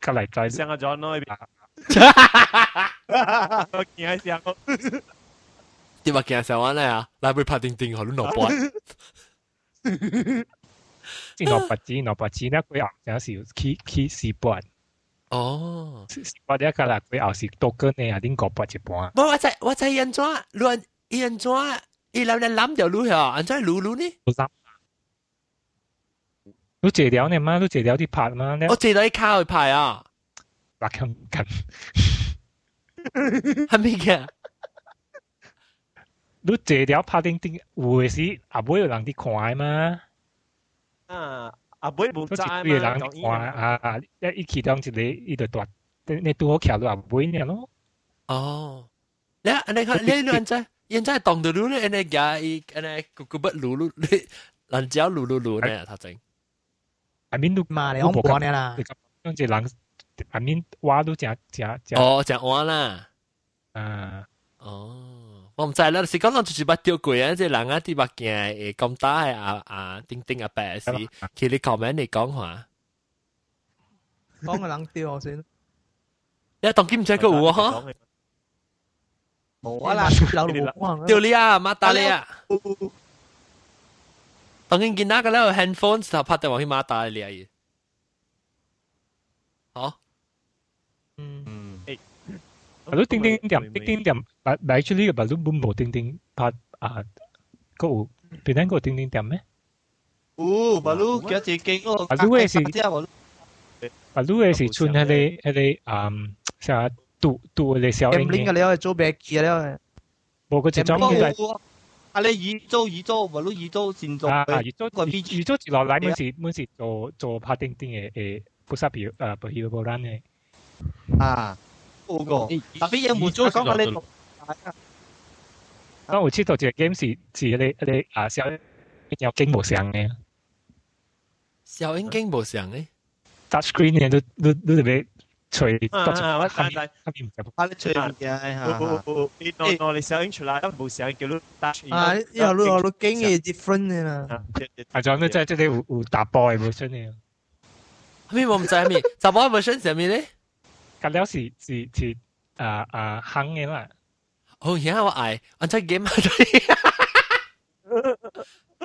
隔离再。像阿 John 咯，呢边。我见喺上个。啲话见上玩咧啊，来杯拍定定，好攞波。即攞白纸，攞白纸咧，佢后有时起起四半。哦，四半一个啦，佢后时多个呢，啊，点个八一半。不，我在我在安怎乱安怎，伊留嚟揽条路啊，安怎路路呢？ 揽。你借条呢嘛？你借条啲拍嘛？我借到啲卡去拍啊。白咁紧。系咪嘅？你借条拍定定，有嘅时阿妹有人啲看嘛？啊，阿妹冇斋嘛，人啲看啊啊！一一其中一个伊就大，你拄好徛到阿妹呢咯。哦，你你看你人在人在当到路咧，你家伊你个个不路路你人只路路路呢，他整。 阿面都嘛，你讲过呢啦。咁只人阿面话都正正正。哦，正话啦。啊。哦，我唔知啦，是讲人就是捌钓过啊，即系人啊啲物件诶咁大系啊啊丁丁啊白事，其实你 comment 你讲话，讲个人钓先。你当今唔知个有啊？冇啊啦，有冇钓你啊，马达你啊！ 当今见那个咧 handphone 就拍电话去马达你啊！好，嗯。baru ting ting tiam ting ting tiam but actually baru bum bo ting ting part à có bên anh có ting ting tiam咩？哦，baru 叫自己哦，baru 嘅是，baru 嘅是村喺你喺你嗯，成日杜杜你小英嘅，你可以做白嘅咧。冇个只装嘅。 啊！你宜租宜租，baru 宜租先做。啊，宜租个宜租接落嚟，每时每时做做拍叮叮嘅诶，不杀票诶，不晓冇人嘅。啊。嗰个，特别有冇做讲嘅你？我知道只 game 是是你你啊小有经冇上嘅，小英经冇上嘅，touch screen 嘅都都都特别 随啊啊！我但但下边就啊你随嘅吓，你攞攞你小英出来，都冇上叫你 touch。啊，有路有路经嘅 different 嘅啦。啊，仲有即系即系有有打波嘅 version 嘅。咩我唔知咩，打波 version 系咩咧？隔了是是是啊啊行嘅啦。哦，而家我嗌，我真 game 按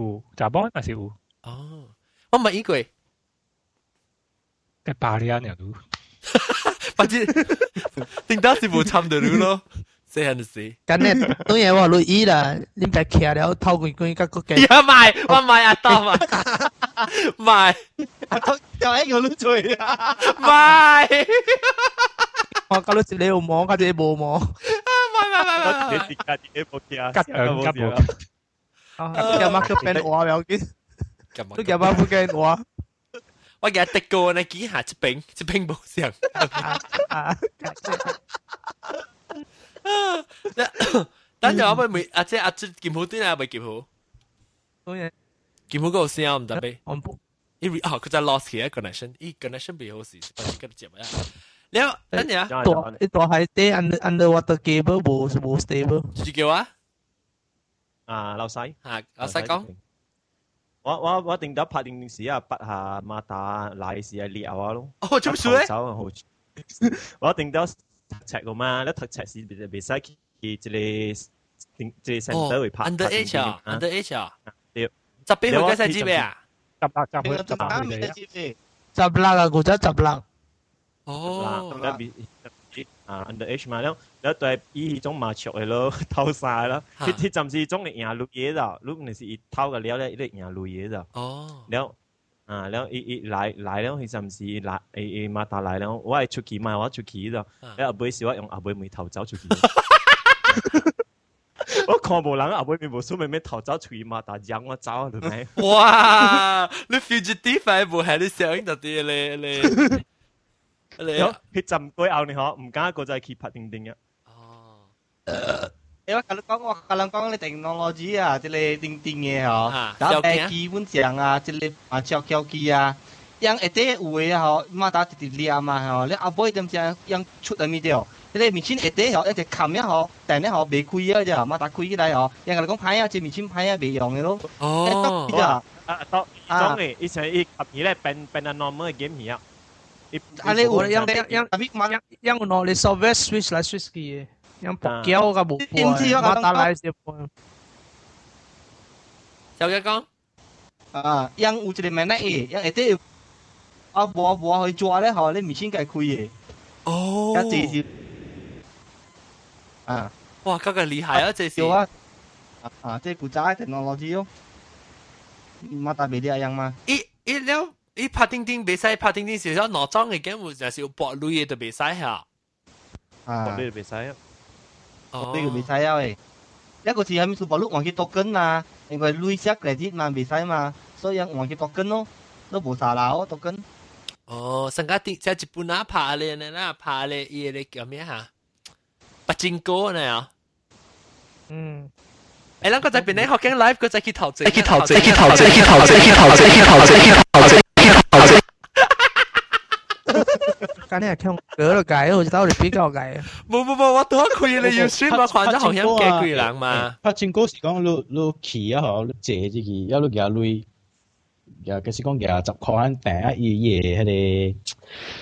有查波还是有？哦，我唔系依句。嘅巴利亚人都，反正顶到是冇参到咯。细汉时，今日当然话录医啦，你唔系骑了头冠冠甲个嘅。呀买，我买阿多买，买，又喺我都醉啊！买，我搞到你有摸，搞到你冇摸。买买买买，你跌价跌冇跌啊！吉两吉冇。 Gemak war 有見，都有把副鏡我。我日得過呢幾下一冰，一冰冇上。等陣我咪未，阿姐阿姐劍好啲啊，咪劍好。好嘢，劍好嗰個聲唔得咩？我唔。一啊，佢就 lost 佢 connection，依 connection 比好事，不如今日節目啊。你等陣啊，一度係啲 under underwater cable 冇冇 stable。住叫啊？啊，老細，嚇，老细讲。我我我定得拍電視啊，拔下馬打奶時啊裂啊咯。哦，做咩咧？手好，我定得赤個嘛，一特赤是別別使去即個定即個 center 會拍。under age 啊，under age 啊。對。十邊會計晒幾咩啊？十六十會十八會嚟。十六啊，嗰隻十六。哦。啊 underage 嘛，然後然後對伊迄種麻雀嘅咯，偷晒啦，迄迄陣時總係贏女嘢啦，如果你是伊偷嘅了咧，伊咧贏女嘢啦。哦，然後啊，然後伊伊來來了，迄陣時來伊伊嘛打來了，我係出去嘛，我出去啦，阿阿妹是我用阿妹咪偷走出去。我看無人阿妹咪無所謂咩偷走出去嘛，但係我走啊，對唔對？哇，你 fugitive 冇係你上癮到啲咧咧。你。有佢浸过后你可唔加个就系 keep 拍定定嘅。哦。因为kalau 讲我 kalau 讲你 teknologi 啊，即系定定嘅嗬，打诶基本上啊，即系啊照照机啊，yang 一啲有嘅嗬，嘛打直直练嘛嗬，你阿妹点样样出嚟咪掉？你哋面前一啲嗬，一只冚一嗬，但系嗬未开啊啫，嘛打开起嚟嗬，人哋讲牌啊，只面前牌啊未用嘅咯。哦。啊啊，当当你以前一合起咧变变啊 normal 嘅 game 而啊。 啊！你有yang yang yang yang no ni software switch 来 switch 嘅，yang 博胶个冇播，马打来先播。小嘅讲啊，yang 有一个咩咧？yang 一啲啊，无无去做咧，嗬，你面先计开嘅。哦。一直是啊。哇，嗰个厉害啊！这是啊啊，即系古仔 technology 咯。马打未啲一样嘛？一一了。 伊拍钉钉袂使拍钉钉，是要攞装嘅 game 就系要博镭嘅就袂使吓。啊，博镭就袂使啊。哦，呢个袂使啊喂。一个是系咪数博镭换去多根啊？因为镭石嚟啲嘛袂使嘛，所以换去多根咯，都冇啥啦，多根。哦，上家啲即系日本啊拍咧呢啦，拍咧伊咧叫咩吓？白金哥呢啊？嗯。诶，两个在边咧学紧 live，个在去投资，去投资，去投资，去投资，去投资，去投资，去投资。 今日听嗰度计，我到底比较计。冇冇冇，我多佢你要选我看咗好像几贵人嘛。拍正嗰时讲，你你骑啊嗬，你借只骑，一路夹累，又嘅是讲夹十块银订啊，夜夜喺你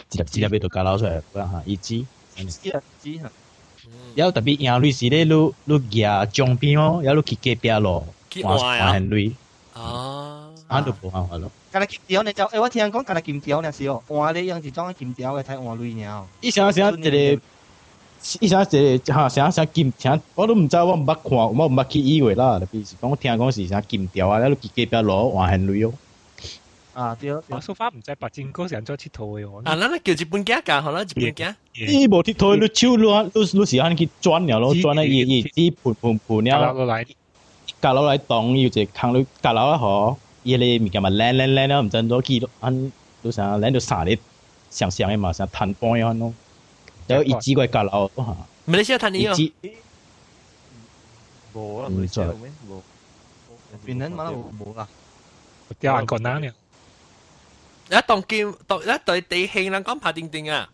自立自立俾度夹捞出嚟啦吓，一支。一支吓。有特别赢累时咧，你你夹奖品哦，有你去街边咯，换换累。哦。啱都冇办法咯。 今日金条你就，诶我听人讲今日金条呢是哦，换你样是装金条嘅睇换类尔。伊想想一个，伊想一个吓想想金条，我都唔知我唔捌看，我唔捌去以为啦，特别是讲我听讲是啥金条啊，你去街边攞换很累哦。啊对。我苏花唔知白箭哥成咗铁套嘅我。啊，咱叫日本家㗎，好啦，日本家。伊无铁套，你手你你你是按去转了咯，转咧伊伊伊盘盘盘了。落来，夹落来当要只坑你夹落一河。 伊咧物件嘛靓靓靓啦，唔知攞几安都想靓到三日上上嘅嘛，想摊半样咯。有一支个夹落吓。马来西亚摊呢个？冇啦，唔知咩冇。越南马来冇啦。掉眼干单嘅。一当 game 当一对地庆啦，讲拍定定啊。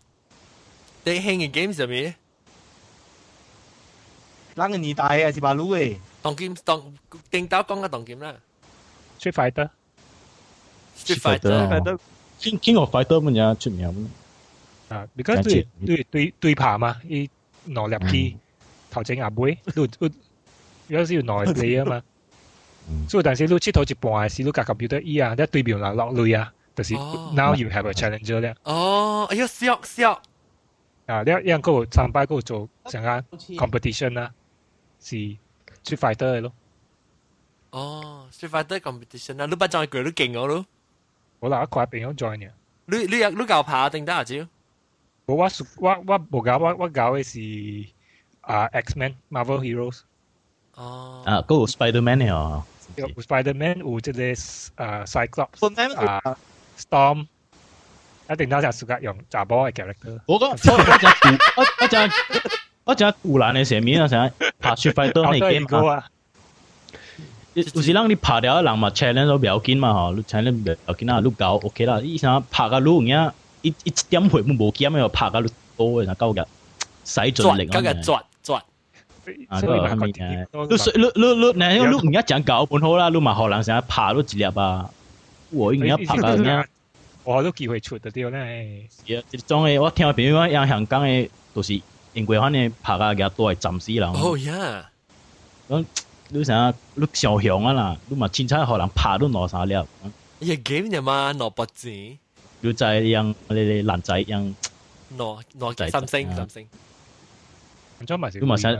地庆嘅 game 上面。啷个年代啊？是巴鲁诶。当 game 当定到讲嘅当 game 啦。 Street Fighter。 Street Fighter King King of Fighter 乜嘢出名？啊，你讲对对对对爬嘛，伊攞入机头前阿妹，都都有时要攞你啊嘛。所以但是你佚佗一半时，你夹 computer 伊啊，你对面人落泪啊，就是 now you have a challenger 咧。哦，哎呀，笑笑。啊，你一样嗰个上班嗰个做成间 competition 啦，是 Street Fighter 嘅咯。 哦，Street Fighter competition 啊，你不就係佢都勁我咯。我嗱一塊邊樣 join 嘅。你你你教拍定得啊？招？我我我我冇搞，我我搞嘅是啊 X-Men Marvel Heroes。哦。啊，嗰個 Spider-Man 嚟啊。有 Spider-Man 有即係啊 Cyclops 啊 Storm。一定當時暑假用查波嘅 character。我講我我就我我就我就湖南嘅上面啊，成日拍雪費都係 game 啊。有时让你拍掉人嘛，challenge 都唔要紧嘛嗬，你 challenge 唔要紧啊，你搞 OK 啦。以前拍个路嘢，一一点回冇冇 game 又拍个路多嘅，够嘅，使尽力啊。嗰个抓抓。啊，嗰个系咪嘅？你你你你，那个路唔一讲搞本好啦，你嘛学人成日拍都一粒啊。我应该拍个嘢。我都机会出得掉咧。系啊，即种嘅我听朋友讲，喺香港嘅都是英国反正拍啊，嘅都系暂时人。哦呀，咁 你成你上向啊啦，你嘛凊彩可能拍都攞三粒。一 game 啫嘛，攞不止。你在样你你烂仔样。攞攞三星三星。唔错咪是。你嘛想。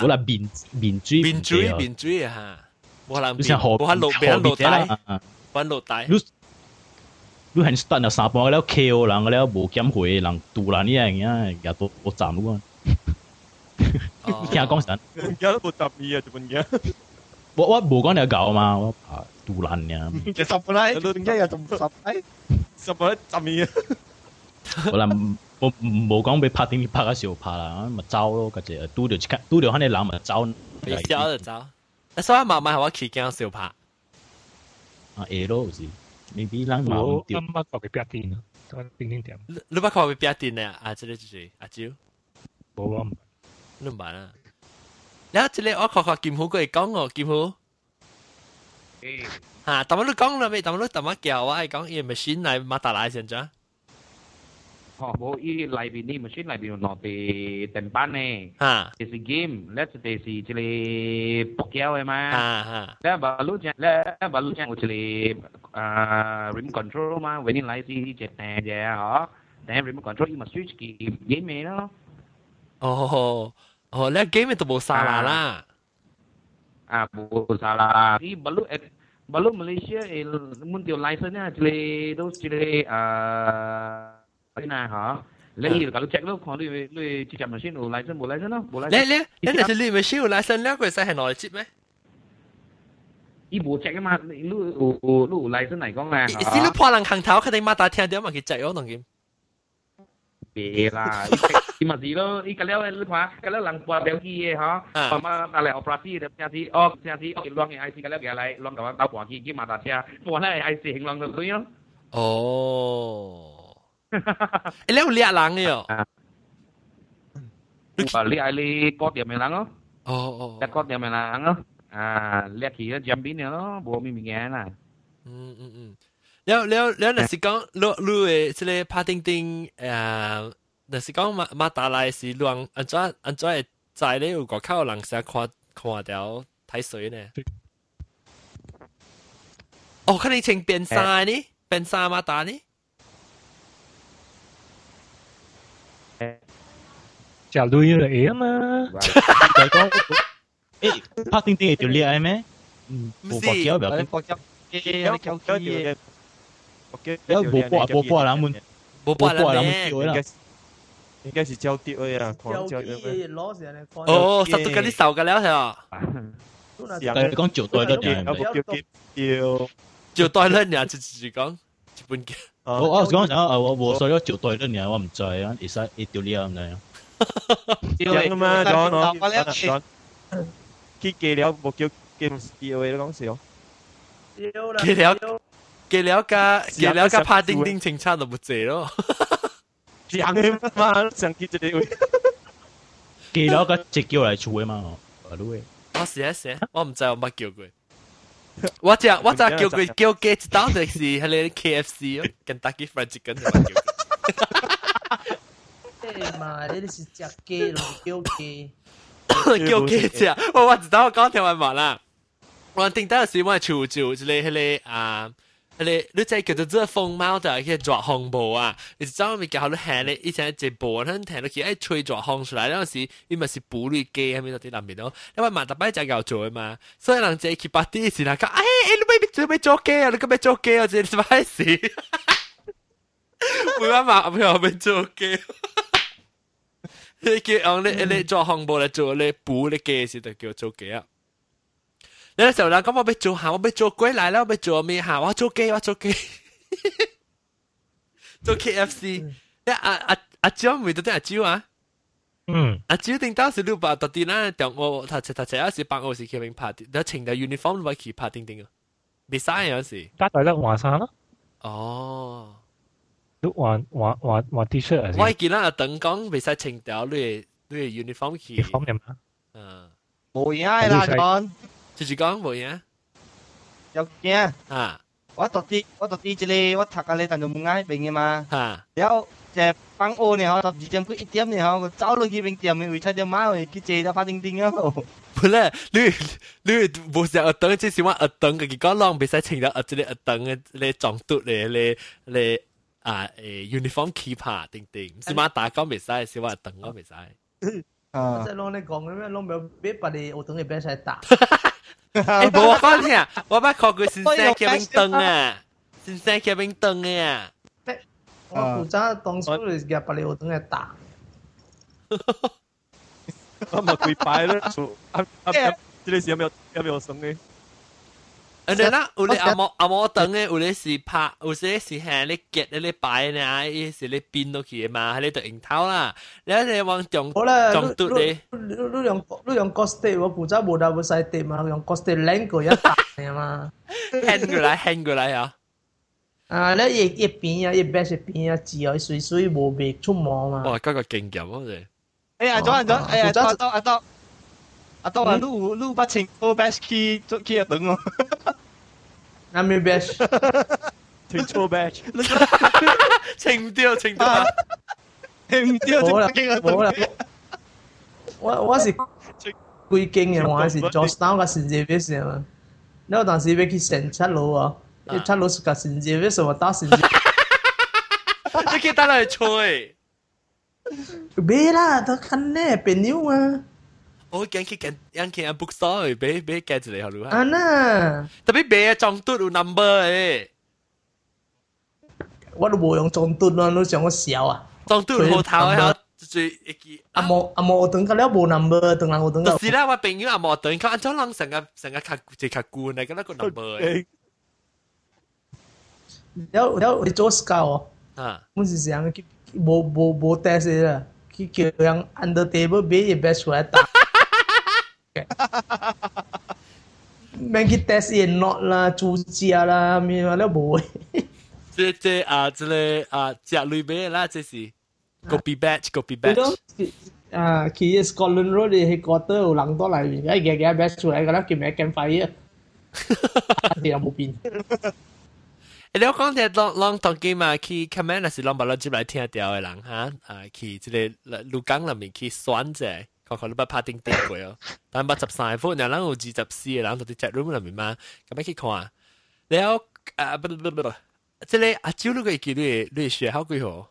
我啦面面珠面珠面珠啊！冇人面，冇喺路，俾喺路底。揾落底。你你很短啊，三半了 KO 人了无减回人杜兰呢样嘢，日都我站 咯。听讲神，而家都冇十二啊，做乜嘢？我我冇讲你搞嘛，我爬杜兰呀。其实本来都点解又仲十哎？十本十二啊！我啦冇冇讲俾拍点拍嘅时候拍啦，咪走咯，嗰只拄着一间拄着嗰啲人咪走。俾走就走。所以慢慢系我企惊小拍。啊，会咯，有时 maybe 咱嘛唔对。我捌讲佢边点啊？点点点。你捌讲佢边点咧？啊，即个就是阿蕉。冇啊， 你唔捌啊？然后即个我确确剑虎佢讲我剑虎。吓！但系你讲啦未？但系你但系叫我系讲伊 machine 嚟马达来先咋？哦，冇伊里边啲 machine 里边攞啲电板呢，啊，就是 game，咧就系即系搏胶嘅嘛，啊啊，咧baru 讲咧 baru 讲即系啊 remote control 嘛，when 你来是只订嘅嗬，订 remote control 伊咪 switch 嘅 game 咯。哦 哦，咧 game 都冇沙啦啦，啊冇沙啦，伊 baru baru Malaysia 诶，mun 条 license 咧，即系都即系啊。那哈，你如果 check 咯，看你你之前咪先有 license 冇 license 咯，冇 license。你你，你系你咪先有 license 咧，佢使系内接咩？伊冇 check 嘛，你你有有你有 license 嚟讲咧。是你破人行头，佢哋马达听到嘛，佢借我同佢。别啦， imagino y kalau el más kalau lang pa bel ki ha pama ale operasi de sia si ok sia si ok luang ai si kalau galai luang kawan tau kwa ki ki mata sia kwa lai ai si hing luang tu yo oh ele u lia lang yo ba lia ali ko dia me lang oh oh oh ko dia me lang oh à lia ki jam bin yo bo mi mi ngan la ừ ừ ừ แล้วแล้วแล้วน่ะสิกังลูลูเอสิเลพาติงติงเอ่อ 来是乱，安怎安怎会在咧有个口人成看看掉睇水呢？哦，可能穿变衫呢，变衫马达呢？就女嚟啊嘛，就讲诶拍叮叮条裂系咩？嗯，冇搏胶表，搏胶机，有胶机嘅，有冇挂冇挂冷门，冇挂冷门啦。 应该是胶碟啊，胶碟攞时嚟放。哦，实到嗰啲受嘅了系啊。系讲照袋得嘅，照照袋得嘅，就直讲一本嘅。我我讲想啊，我我所有照袋得嘅，我唔在啊，而家一条裂咁样。讲啊嘛，讲讲讲，佢记了冇叫叫 DOA 都讲笑。记了记了加记了加拍叮叮清差都冇借咯。 讲嘅嘛，上记就你会。记了个直叫嚟做嘅嘛，我都会。我试一试，我唔知我乜叫佢。 我只我只叫佢叫鸡一刀就是系你 KFC 跟 Kentucky Fried Chicken 就叫。诶嘛，呢啲是只鸡咯，叫鸡。叫鸡食，我我知道我讲听完话啦。我顶到时我系潮潮，即系迄个啊。 你你即係叫做做風貓就係去抓紅布啊！你知咪叫你行你以前一布，佢听到佢一吹抓紅出来，嗰陣時因為是哺乳機喺邊度啲南邊咯，因為萬達擺就有做啊嘛，所以人即係去八啲時啦，講哎你咪做咩做機啊？你咁咩做機啊？即係咩事？每晚晚唔又咪做機？你叫用你你抓紅布嚟做你哺乳機時就叫做機啊！你嗰时候啦，咁我俾做下，我俾做鬼嚟啦，我俾做咩下？我做机，我做机，做 KFC。阿阿阿阿蕉唔系到底阿蕉啊？嗯，阿蕉定当时六百到啲啦，就我头头头有时办我时佢明拍，有穿条 uniform 咪去拍叮叮啊，未嘥有时。家代得换衫咯。哦，都换换换换 T 恤啊！我见啦，阿等讲未使穿条你你 uniform 去。 uniform 嘅嘛？嗯，冇嘢啦，讲。 就是讲冇嘢。有嘢啊！我读啲我读啲即个我读嘅你但系冇嗌边嘅嘛。吓！然后就放学呢，嗬，十二点佢一点呢，嗬，我走落去边点嘅，为七点买去去借咗发叮叮啊！不是，你你冇成学堂，即是我学堂嘅结果浪，别使穿到即个学堂嘅你装嘟咧，你你啊诶 uniform keeper 定定，唔是嘛打工别使，是我学堂我别使。啊！即系攞你讲嘅咩？攞咪俾把你学堂嘅俾晒打。 哎，不怕你啊！我不靠的是三脚冰灯啊，是三脚冰灯呀！我负责动手来夹玻璃，我正打。哈哈，我冇了，阿阿伯，这里是有没有有没有送的？ อันนั้นนะอุเลอามออามอตังเออุเลสิพาอุเลสิแห่เลเกตเลไปเนี่ยไอ้สิเลปินโอเคมาให้เลตัวเองเท่าล่ะแล้วเลวังจงจงตุดเลยลูกยังลูกยังก็สเตว่าผู้เจ้าบูดาบุไซเตมาลูกยังก็สเตแรงกว่ายัดเนี่ยมาแฮนกูไรแฮนกูไรอ่ะอ่าแล้วอีกอีกปีอ่ะอีกแบบสิปีอ่ะจีอ่ะสวยสวยบูเบกชุ่มมอมาโอ้ก็ก็เก่งเก่งว่าเลยเอ้ยอ่ะจ้ะจ้ะเอ้ยอ่ะจ้ะอ่ะจ้ะอ่ะจ้ะลูกลูกบัดชิงโอเบสคีจุดคีอ่ะตึงอ่ะ 停错 batch，清唔掉，清唔掉，清唔掉，冇啦冇啦，我我是贵经嘅，我系 Georgetown 嘅圣姐别先嘛。你有当时要去圣七楼啊，一七楼是个圣姐别，什么打圣姐？你可以打嚟吹。别啦，都看呢朋友啊。 我惊去间间间 bookstore 俾俾计住嚟好唔好？啊那，特别俾装嘟有 number 诶。我都冇用装嘟咯，你想我笑啊？装嘟好头啊！最一记阿莫阿莫等个了冇 number，等人我等个。是啦，我朋友阿莫等，佢按照人成个成个卡即卡固嚟，嗰个 number 诶。有有你做 scout 啊？我是想冇冇冇 test 啦，去叫人 under table 俾嘢 best 出来打。 免去 test 嘢 not 啦、注射啦，咩话都冇。即即啊，即个啊，只类别啦，即是 copy batch，copy batch。啊，去 Scotland Road 嘅 headquarter 有人多嚟，而家嘅嘅 best 出嚟，嗰粒叫咩 campfire，啲有冇变？你我讲嘅浪浪当机嘛，去 command 系浪把浪接来听掉嘅人吓，啊，去即个陆港入面去选者。 个个都不拍钉钉过哦，但八十三分，然后有二十四个人到啲 chat room 入面嘛，咁样去看啊。然后啊，不不不不，即系阿蕉呢个记你你学校几好？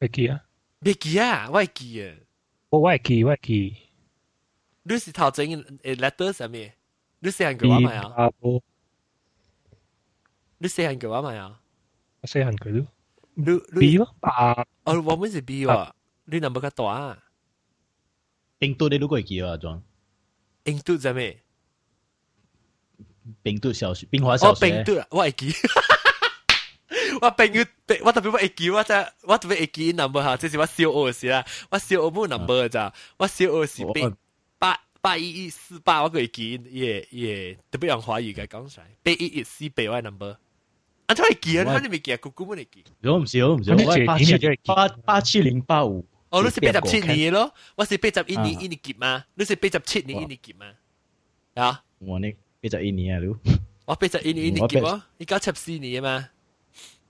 会记啊？未记啊？我系记啊。我我系记，我系记。你是头前诶 letter 上面，你写韩国话咪啊？你写韩国话咪啊？我写韩国咯。你 B 咯，八。哦，我们是 B 喎，你 number 较大啊？ 印度你都會記啊，裝。印度係咩？冰度小学，冰華小学。哦，冰度啊，我會記。我冰月，我特別會記，我真我特別會記 number 哈，即是我小學時啦，我小學冇 number 咋，我小學是八八八一一四八，我會記，也也特別用華語嘅講出來，八一一四八我 number。啊，都會記啊，你未記啊？姑姑冇你記。我唔少，唔少，我係八七八八七零八五。哦，你是八十七年咯，我是八十一年一年級嘛，你是八十七年一年級嘛？啊，我呢八十一年啊，你。我八十一年你記我，你九七四年嘛。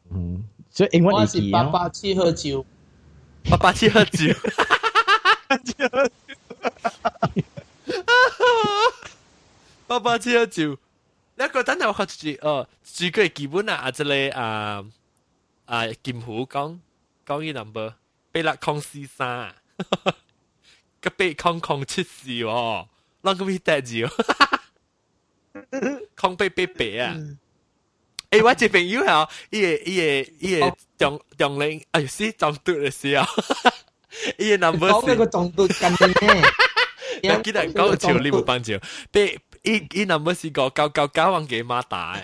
嗯，所以英文我。是八八七喝酒，八八七喝酒。八八七喝酒。一個等下我學住哦，住佢基本啊，啊，即係啊啊劍湖講講呢 number 八六抗四三，个八抗抗七四喎，啷个会得住？抗八八八啊！诶，我一朋友啊，伊个伊个伊个中中零，哎是中毒嘅时候，伊个 number 讲呢个重度近嘅。你记得讲潮你冇帮照，俾伊伊 number 是个九九九万几码大。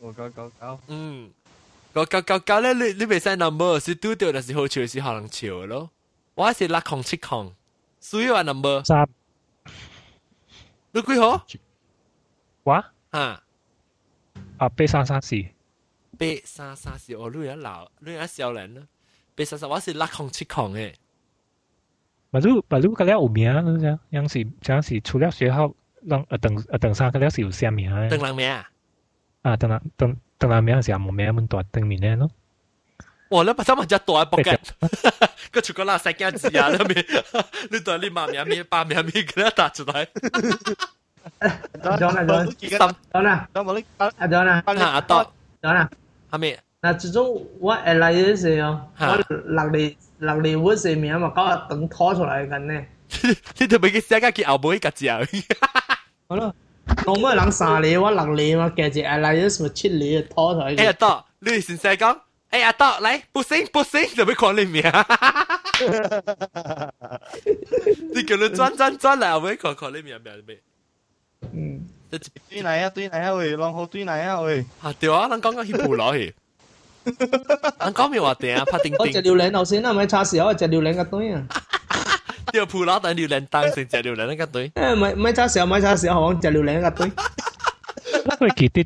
我九九九，嗯， 个九九九咧，你你未使 number 是拄到，但是好潮是可能潮咯。我是六控七控，所以话 number 三，你几号？哇啊，啊八三三四，八三三是我女人老，女人少人啦。八三三我是六控七控嘅。马路马路个了有名啊，这样样是这样是除了学校让呃等呃等上个了是有啥名啊？等人名啊？啊，等人等 Talán siamo mea mântoat tân mì nè nó. Ủa, lấy bà thăm chắc tòa bọc kẹt. Cái chú có là sạch nha chị à, nó mì. Lý tòa lý mà mẹ mì, bà mẹ mì cái đó tạ chú này. Đó nè, đó nè. Đó nè. Đó nè. À, đó nè. Hả mẹ? Là chú chú, what alliance gì à? không? Lạc đi, lạc đi vô gì mẹ mà có tấn thó cho lại gần nè. Thế thì mấy cái xe cái kia ảo bối cả chị à. Hả 嚟紧呢。你特别嘅写家叫后背个字啊！好咯，我冇人三嚟，我六嚟嘛，夹住系嚟嘅咪七嚟拖出嚟。哎阿多，你先生讲，哎阿多嚟，不行不行，就俾看你名。你叫你转转转嚟，我俾看看你名名咩？嗯，对嚟啊，对嚟啊，喂，浪好对嚟啊，喂。啊对啊，咱讲讲翕布攞去。咱讲咩话定啊？拍定我食定。榴莲头先啊，咪叉烧，我食榴莲个堆啊。 条布攞等榴莲当成只榴莲嗰堆。诶，咪咪叉烧，咪叉烧，我食榴莲个堆。喂，记啲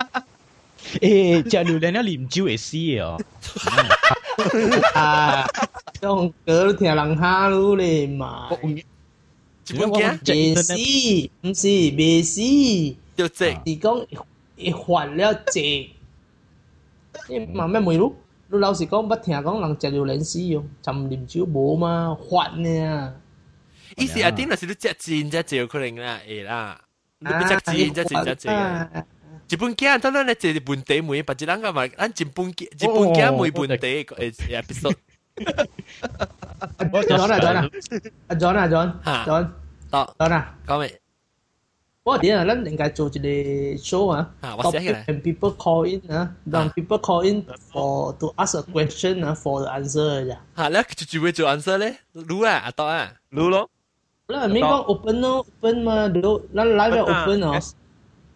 诶，食榴莲了啉酒会死嘅哦。啊，用歌听人虾噜咧嘛。日本嘅未死，唔是未死，就即是讲会发了只。你问咩梅路？你老实讲，捌听讲人食榴莲死哦，就唔啉酒无嘛，发呢。 意思系点？就是你只箭只照可能啦，会啦。你不只箭只箭只箭。日本嘅当然咧，就日本地每把只人个嘛，咱日本嘅日本嘅每本地个诶 episode。阿 John 啊 John 啊，阿 John 啊 John John 到 John 啊，讲咩？我点啊？咱应该做一个 show 啊啊我写起来，and people call in 啊，让 people call in for to ask a question 啊，for the answer 啫。吓，你就就会做 answer 咧？รู้啊，阿多啊，รู้咯。 嗱，咪讲 open 咯，open 嘛，你咱 live open 哦。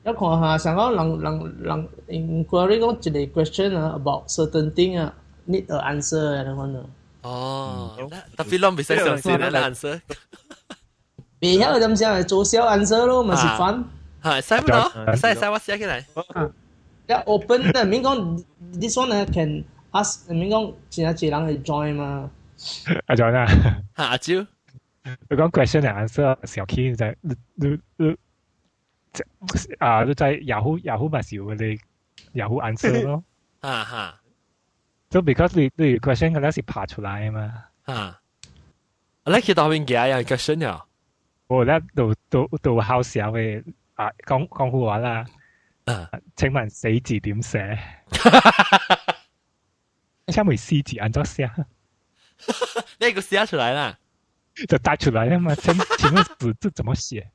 一看下，想讲人人人 inquiry 讲一个 question 啊，about certain thing 啊，need a answer 啊，你讲啊。哦，tapi lo bisa 相信咧 answer。未晓就唔想系做小 answer 咯，咪是翻。系，使唔到，使使我写起嚟。一 open 咧，免讲 this one 咧 can ask，免讲前一几人去 join 嘛。阿 John 啊，吓阿蕉， 佢講 question and answer 小 key 就係你你你啊，就在 Yahoo Yahoo 咪少嘅你 Yahoo answer 咯。啊哈，就 because 你你 question 嘅咧是爬出來啊嘛。嚇，我咧去到邊嘅有 question 啊？我咧到到到考試嘅啊講講胡話啦。啊，請問死字點寫？因為死字按咗寫，呢 個寫出嚟啦。就带出来了嘛。请请问死字怎么写？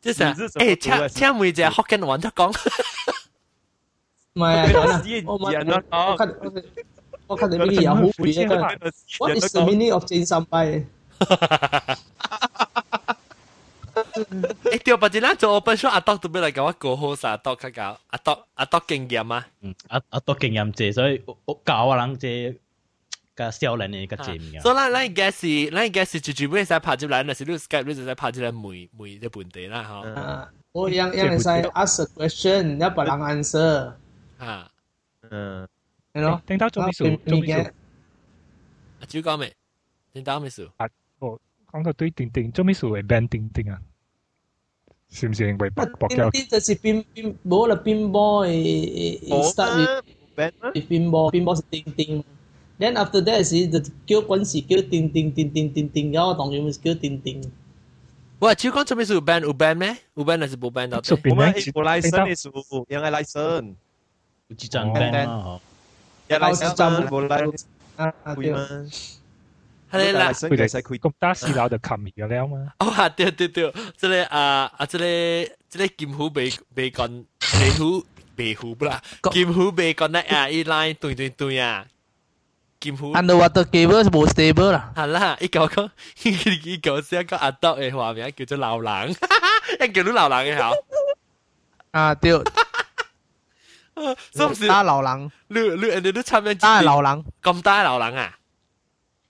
即系诶，请请每只福建话都讲。唔系啊，我问我看我看到呢啲有好攰嘅。What is the meaning of 正三拜？诶，掉把只啦做 open show，阿多特别嚟讲我过好晒，阿多较搞，阿多阿多经验啊。嗯，阿阿多经验济，所以我教啊人即 个小人的一个节目。所以那那应该是那应该是就就为啥拍进来呢？是录 Skype，为啥拍进来每每日本地啦？哈。我样样在 ask a question，要把人 answer。啊，嗯，听到听到秘书，秘书，就讲没？听到秘书啊？我讲到对钉钉，做秘书会 ban 钉钉啊？是不是因为白白叫？这是冰冰，冇了冰波，start with ban 冰波，冰波是钉钉。Then after that 是就叫滚时叫叮叮叮叮叮叮，然后当然是叫叮叮。哇！超讲做咩事有 ban 有 ban 咩？有 ban 还是冇 ban 到？我们系冇 license 嘅事，因为 license。有几张 ban 啊？有 license 冇 license 啊对。系啦，佢哋咁打死佬就冚咗了嘛。哦啊，对对对，即系啊啊，即系即系剑虎被被干，被虎被虎不啦？剑虎被干咧啊，一 line 对对对啊！ 剑虎 underwater cable 冇 stable 啦。系啦，一个讲一个先一个阿德嘅画面叫做流浪，一叫到流浪嘅好。啊对。是不是？打流浪。你你你都参与打流浪。咁打流浪啊？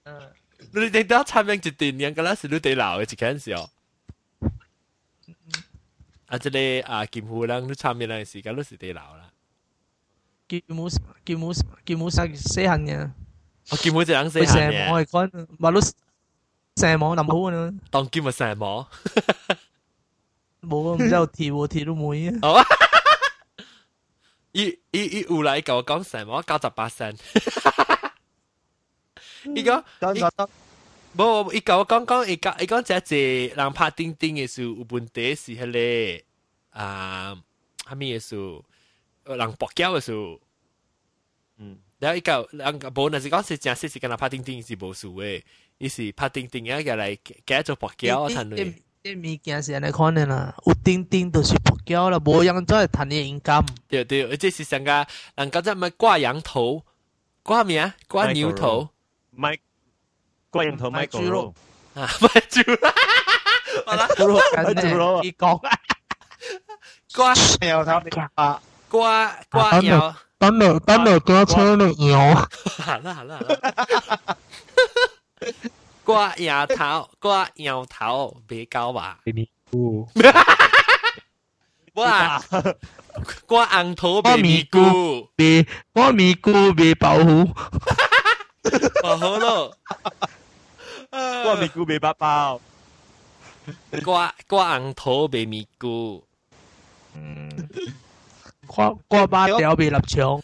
嗯。你哋都参与一电影，咁啦是你哋闹嘅一件事哦。啊，即系啊，剑虎人都参与嗰阵时间都是哋闹啦。剑虎剑虎剑虎杀死痕嘅。 我剑虎就人死痕嘅。我系讲，马路射网咁好啊！当剑咪射网。冇啊，唔知有铁喎，铁都冇啊。好啊。伊伊伊有来甲我讲射网九十八声。伊讲，无伊甲我讲讲，伊讲伊讲只只人拍钉钉嘅时候有问题是迄个啊，虾米嘅时候，人搏胶嘅时候，嗯， 然后伊讲人无若是讲是正式是跟人拍钉钉是无数嘅，伊是拍钉钉嘅嚟加做搏胶谈类。啲物件是安尼看的啦，有钉钉就是搏胶啦，无样再谈啲现金。对对，而且是上个人讲只咪挂羊头，挂咩啊？挂牛头。买挂羊头买狗肉啊，买猪肉，好啦，猪肉买猪肉，一讲挂羊头啊，挂挂羊， 等你等你叫车你羊，好啦好啦，挂羊头挂羊头别搞吧，咪咕，哇，挂羊头别咪咕，别我咪咕别保护。哦好咯，我咪菇未八包，挂挂硬土未咪菇，嗯， 挂挂把条未立墙，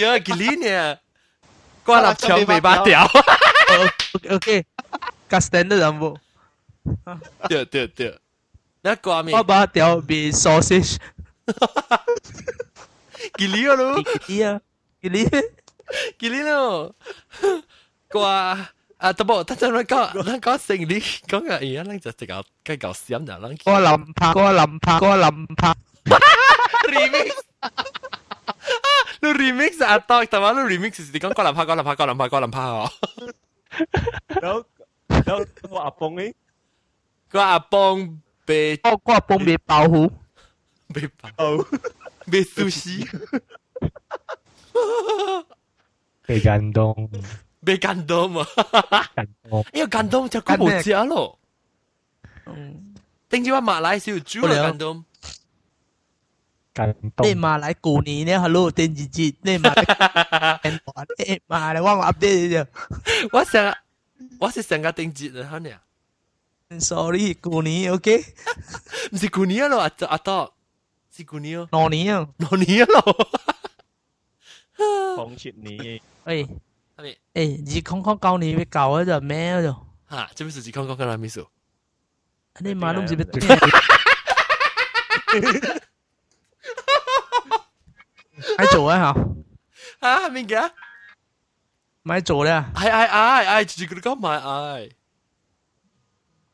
呀，几年挂立墙未把条，OK，加 standard 人物，对对对，那挂咩？挂把条未 sausage，几年咯？几年？几年？Gili lo. Qua à tao bảo tao cho nó có nó có sinh lý có cái gì á nó just cái搞cái搞笑的，nó 个林拍个林拍个林拍 remix lu remix atau tama lu remix di kan kau lampah kau lampah kau lampah kau lampah oh. Đâu đâu có à bông ấy. Có à bông bê. Có có à bông bê bao hú. Bê bao. Bê sushi. bê gan đông. Bê gan đông mà. Gan đông. Yêu gan đông chắc cũng một giá rồi. Tính chứ mà lại siêu chú là gan đông. 感动。感动。你马来过年咧，hello 电视节，你马来，你马来我我 update 啫。我成我是成个电视啊，呢。 Sorry，过年 OK？唔是过年咯，阿阿多是过年哦。农年啊，农年咯。红切你。诶，诶，你康康教你要教嗰就咩嗰就？吓，这边是你康康跟他咪数。你妈都唔知咩？ 咪做啊 嚇！啊，咩嘅？咪做咧？係係係係，住住佢講埋係。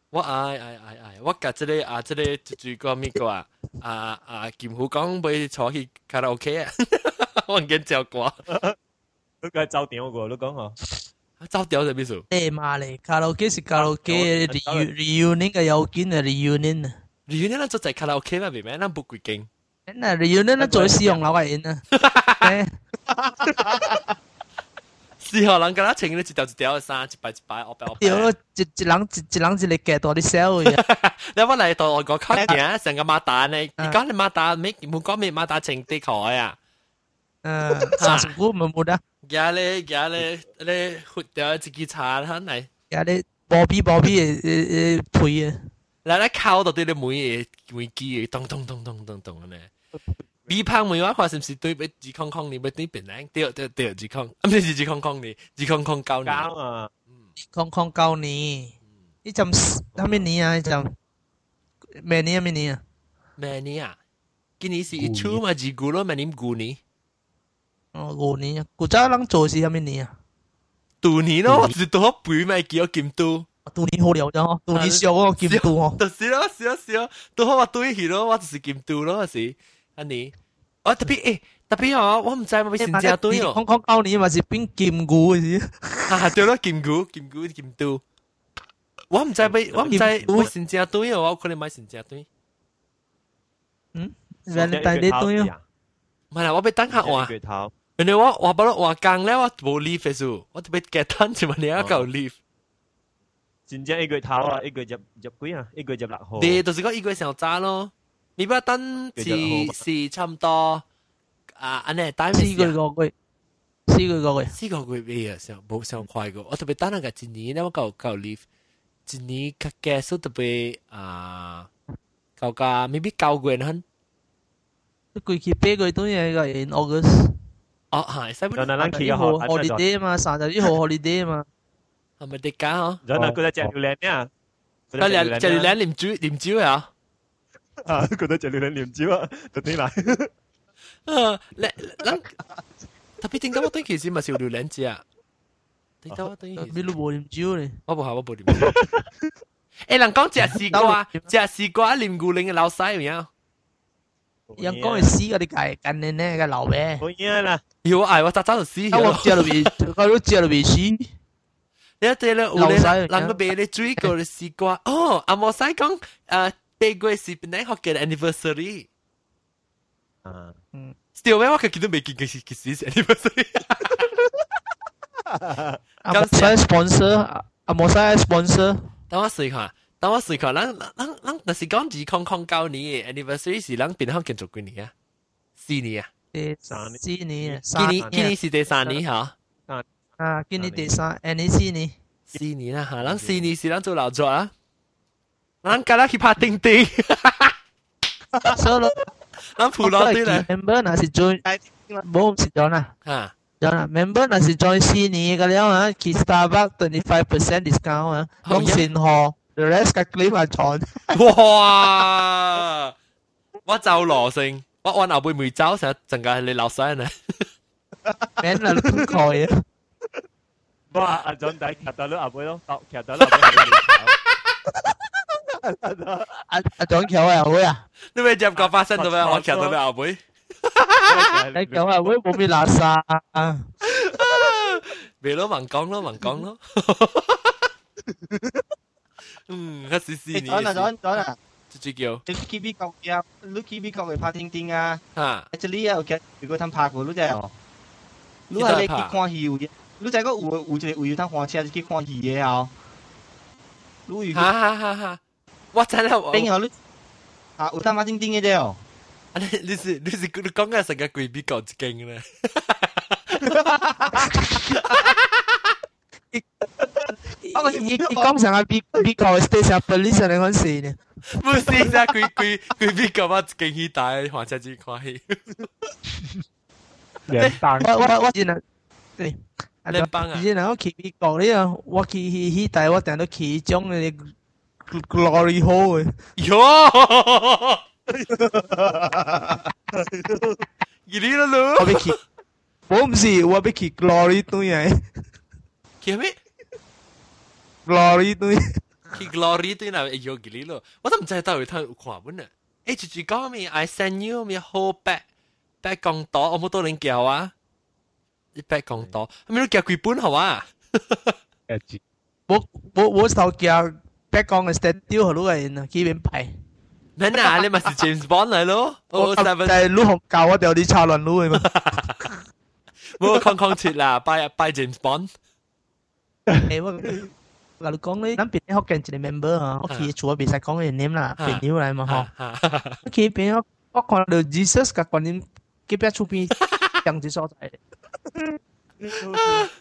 我愛愛愛愛，我甲即個啊，即個住住個咩個啊？啊啊，劍虎講要坐去卡拉 OK 啊！我唔記照過。佢個走調個，你講啊？走調係咩數？誒媽嚟，卡拉 OK 是卡拉 OK，reunion 嘅有見嘅 reunion 啊。reunion 咱做在卡拉 OK 嘛，未咩？咱不幾間。那 reunion 咱做使用老嘅人啊。是哦，人家穿咧一条一条嘅衫，一排一排，我白我白。屌，一一人一一人一个夹到啲 sell 嘅。你我嚟到外国靠行，成个马达呢？而家你马达咩？冇讲咩马达情啲开啊？嗯，三十股冇冇得。而家咧，而家咧，咧活掉自己茶啦，嚟。而家咧， 波比波比嘅诶诶配啊，嗱你靠到对你每嘢每机嘅咚咚咚咚咚咚嘅咧。 B 胖每话话是唔是对俾自康康你俾对边靓？对对对，自康，唔是自康康你，自康康教你。教啊，康康教你，呢阵系咩年啊？呢阵咩年啊？咩年啊？咩年啊？今年是一出嘛？自古咯，咩年古年？哦，五年啊！古早人做是系咩年啊？杜年咯，我是多背咪叫我剑都。杜年好了咗，杜年少我剑都哦。就是咯，是咯，是咯，都好我对起咯，我就是剑都咯，是。 安尼，我特别诶，特别哦，我唔知我先正对哦。康康教你嘛是变剑股嘅事。啊，对咯，剑股，剑股，剑都。我唔知俾，我唔知我先正对哦，我可能买先正对。嗯，Valentine Day 对哦。唔系啦，我俾等下话。月头。原来我我不嬲话讲咧，我冇 leave 嘅数，我特别 get 单就问你一嚿 leave。真正一月头啊，一月入入几啊？一月入六号。你就是讲一月上揸咯。 你不等是是差唔多啊，安尼单四个个月，四个个月，四个个月啊，上冇上快个。我特别等那个一年咧，我够够 leave，一年较结束特别啊，够个 maybe 九月ਹਨ。佢期八个月都系个 in August。哦，系，使乜？嗱，嗱，期号 holiday 嘛，三十一号 holiday 嘛。系咪啲假嗬？然后佢就只榴莲啊，佢榴只榴莲念珠念珠啊。 啊，觉得只榴莲念珠啊，就点嚟？啊，你谂特别点解我对其实咪少榴莲子啊？点解我对其实？你都冇念珠咧？我冇下，我冇念珠。诶，人讲食丝瓜，食丝瓜念古灵嘅老细有冇？人讲系死嗰啲计近年咧嘅老咩？冇嘢啦。要我嗌我早早就死。我知道未，我都知道未死。你睇咧，有咧，人个俾你追过嘅丝瓜，哦，阿莫使讲诶。 八月是本来学嘅 anniversary。啊，嗯，still 咩？我其实都未见嘅是其实 anniversary。阿莫使 sponsor，阿莫使 sponsor。等我试下，等我试下，咱咱咱，但是讲二空空九年 anniversary 是咱边行建筑几年啊？四年啊？第三年，四年，今年今年是第三年吓。啊，今年第三，诶，你四年。四年啦吓，咱四年是咱做劳作啊。 咱今日去拍钉钉，所以咱铺落啲咧。 member 那是 join，冇是 join 啦。吓，join 啦，member 那是 join 四年嘅了啊，去 Starbucks twenty five percent discount 啊，讲先河，the rest 嘅 claim 系错。哇！我就罗性，我按后背未走成日阵间你流水呢。免啦，你唔开啊！哇！阿 John 仔夹到你后背咯，夹到你后背。 阿阿长桥啊会啊，你咪接过发生到咩？我骑到咩后背？你讲啊会冇咩垃圾啊？咪咯，盲讲咯，盲讲咯。嗯，一时时你。讲啦讲讲啦。直接叫。你 keep 美国嘅，你 keep 美国嘅拍钉钉啊。吓。即系你有嘅，如果佢拍过，你就系。你系你去看戏嘅，你就系个有有一个有趟火车去看戏嘅啊。你有。哈哈哈哈。 我真系我。边有你啊？有他妈钉钉嘅啫哦。啊！你你是你是你讲嘅成个鬼比较劲咧。我你你讲成个比比较 station police 嚟讲事呢？不是啊，鬼鬼鬼比较我劲起大，黄车子看戏。联邦。我我我真系对。联邦啊！以前我去美国呢啊，我去去去大我定到其中嘅。 glory hole 嘅。哟！伊哩啦咯。我俾去，我唔是，我俾去 glory 对嘅。去咩？glory 对。去 glory 对嗱，有伊哩咯。我都唔知到底睇看本啊。诶，直接讲咪，I send you 咪好 back back 讲多，我冇多人叫啊。一 back 讲多，咪都叫几本好啊？我我我头叫。 北港嘅 statue 好多人啊，几边排？咩啊？你咪是 James Bond 嚟咯？我就系陆红教我掉啲插轮路嘅嘛。冇康康切啦，by by James Bond。诶我嗱你讲咧，咱边学紧一个 member 啊，我去除咗别使讲嘅 name 啦，朋友嚟嘛嗬。我去边我我看到 Jesus 嘅观念，几边出边样子所在。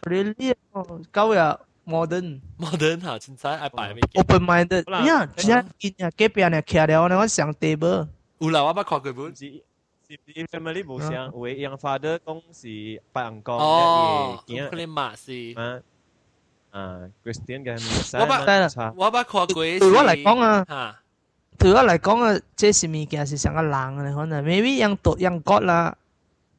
你呢个九日。 modern modern 吓，真系爱摆咩？open minded，呀，真系见呀，几边人企了，我上 table。有啦，我捌看过本。是是 family 无相，有嘅 young father 讲是拜人讲，哦，佢哋马是。啊，Christian 嘅我捌我捌看过。对我嚟讲啊，对我嚟讲啊，这是物件是上个人嘅可能，maybe 样读样觉啦。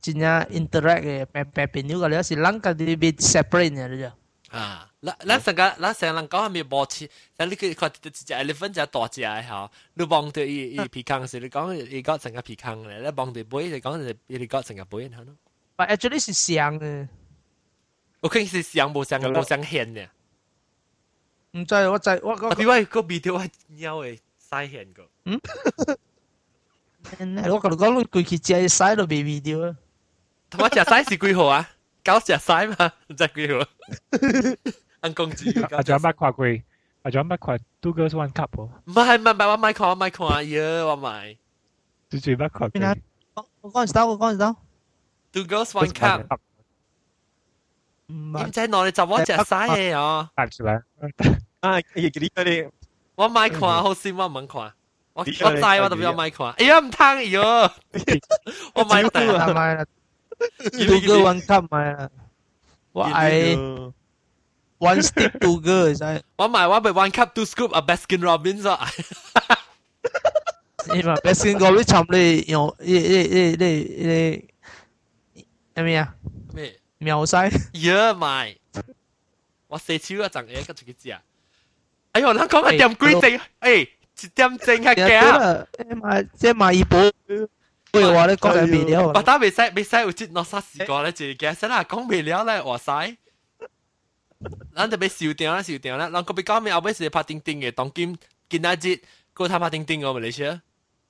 真正 interact 嘅白白朋友个了是人家啲别 separate 嘅啫。 啊，咱咱成个咱成人讲系咪无切？但你佢看一只 elephant 只大只嘅吼，你望到伊伊皮康时，你讲伊个成个皮康咧，你望到背你讲就伊个成个背吓咯。But actually 是像嘅。我肯是像无像无像现嘅。唔知我知我我。另外个 video 系猫嘅晒现个。嗯。我同你讲，佢佢只系晒到 baby 掉啊。同我食西是几号啊？ 九食西嘛，唔知几号。按公主。阿仲有乜跨过？阿仲有乜跨？Two girls one cup 喎。唔系唔系唔系，我买看我买看呀，我买。最最乜跨过？我讲时得，我讲时得。 Two girls one cup。唔系。唔知攞你就我食西嘅哦。答出来。啊，亦几啲你。我买看好先，我唔看。我我知我特别买看。哎呀，唔通哎哟！我买唔 买啦。two girl one cup 买啦，我系 one stick two girl 使。我买我咪 one cup two scoop 啊，Baskin Robbins 啊。你嘛 Baskin Robbins 差唔多用你你你你你系咪啊？咩？秒晒。呀买，我四超一阵嘢跟住佢知啊。哎呦，你讲系点规定？诶，一点正系嘅。诶买即系买一 波。喂，话你讲紧未了？我打未使未使有节落沙时过咧，就嘅使啦，讲未了咧，话使。咱就俾笑掉啦，笑掉啦。咱个别讲咩后尾是拍钉钉嘅，当今见一节个他拍钉钉嘅，咪你先。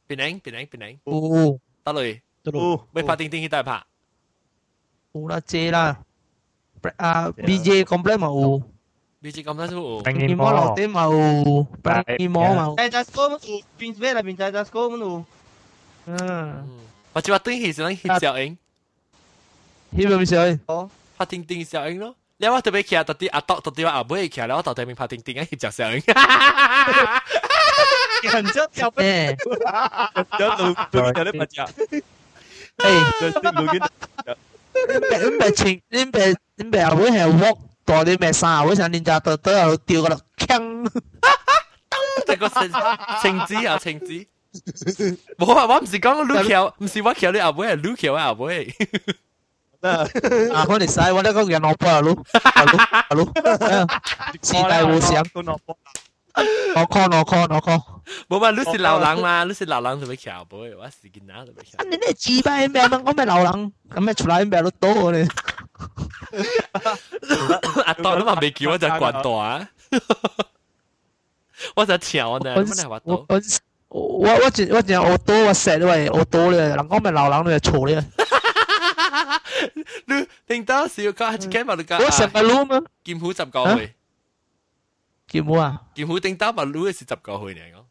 边领边领边领。哦，得嘞，得咯。未拍钉钉去都系拍。有啦，借啦。啊，BJ complet 嘛有。 BJ complet 都有。冰膜落地嘛有，冰膜嘛有。诶，Jasco 有，边边啦边就 Jasco 有。 嗯，或者话对起上翕小影，翕咩小影？哦，拍钉钉小影咯。你我特别徛到啲阿多到啲话阿妹徛咧，我到对面拍钉钉啊翕只小影。人家跳诶，有路路有啲乜嘢？诶，路边。你唔系情，你唔系你唔系阿妹系 walk 到你咩衫，我想人家到到又掉个落锵。即个情情子啊情子。 冇啊！我唔是讲 Lucio，唔是我桥你阿妹系 Lucio 阿妹。啊！我哋使我呢个人老婆啊，佬啊佬啊佬，时代互相。我 call 我 call 我 call。冇嘛，你是流浪嘛？你是流浪就俾桥妹，我是见哪就俾桥。你呢自闭咩？我咩流浪？咁咩出来咩都多咧？阿当你嘛未叫我就惯大啊！我就跳呢，乜系话多？ 我我只我只我多我锡喂我多咧，人讲咪流浪你系错咧。你听到笑讲系几万你讲？我成日捞嘛。剑虎十个去。剑虎啊？剑虎听到咪捞系十个去嚟讲。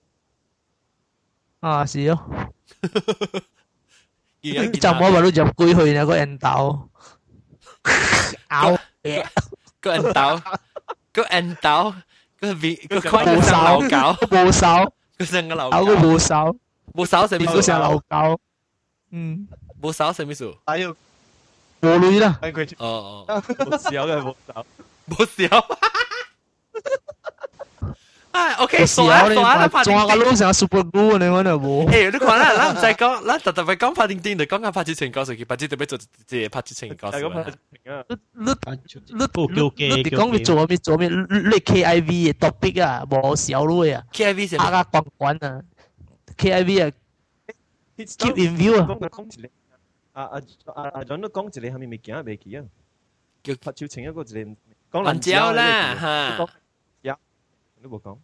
啊，是咯。就冇话捞入龟去呢个人豆。咬嘢。个人豆，个人豆，个 V 个块冇手狗，冇手。 佢成個流狗個冇手，冇手係咩？意思？成流狗，嗯，冇手係咩？意思？還有冇女啦。哦哦，冇手嘅冇手，冇手。唉，OK，傻啊傻啊，拍仲有个路上 super glue 你讲就冇。诶，你讲啦，咱唔使讲，咱特特别讲拍钉钉，就讲紧拍之前告诉佢，拍之特别做即拍之前告诉佢。你你你你讲你做咩做咩？你 KIV 嘅 topic 啊，冇小路啊。 KIV 系咩？啊关关啊，KIV 啊，keep in view 啊。啊啊啊啊！仲都讲一个系咪未见啊？未见啊？叫拍照前一个一个讲兰椒啦吓。 你冇讲。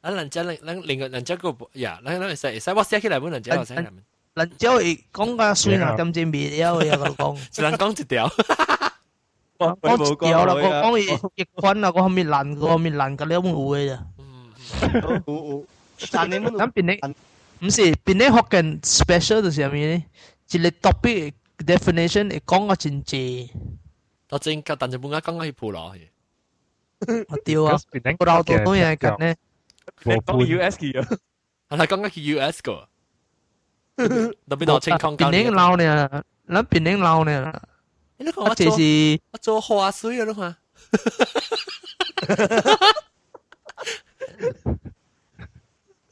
啊，兰椒另另另个兰椒个呀，咱咱会使会使，我写起来本兰椒我写嚟。兰椒会讲个水啊，点知未了嘅个讲。只能讲一条。讲一条啦，我讲亦亦关啊，嗰后面烂，嗰后面烂个了冇嘅咋。有有。但你们咁变你唔是变你学紧 special 就是咩咧？一个 topic definition 会讲个真济。到真个，但系本家讲个系普罗嘅。 我屌啊！我老到都嘢紧呢。你讲 US 嘅啊？系啦，讲紧去 US 个。特别到情况边领捞呢？咱边领捞呢？你讲我这是我做花水啊，你看。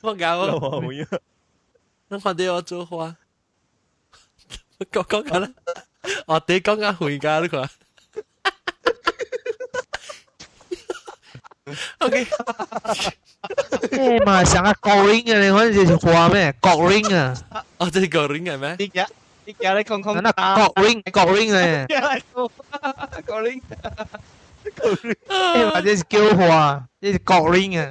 我搞我，你看到我做花，讲讲紧啦，我哋讲紧回家你看。 OK，诶嘛，成个国 ring 嘅，你嗰阵时话咩？国 ring 啊，哦，这是国 ring 系咩？你而家你而家你讲讲那国 ring 国 ring 嘅，国 ring，诶嘛，这是叫话，这是国 ring 啊。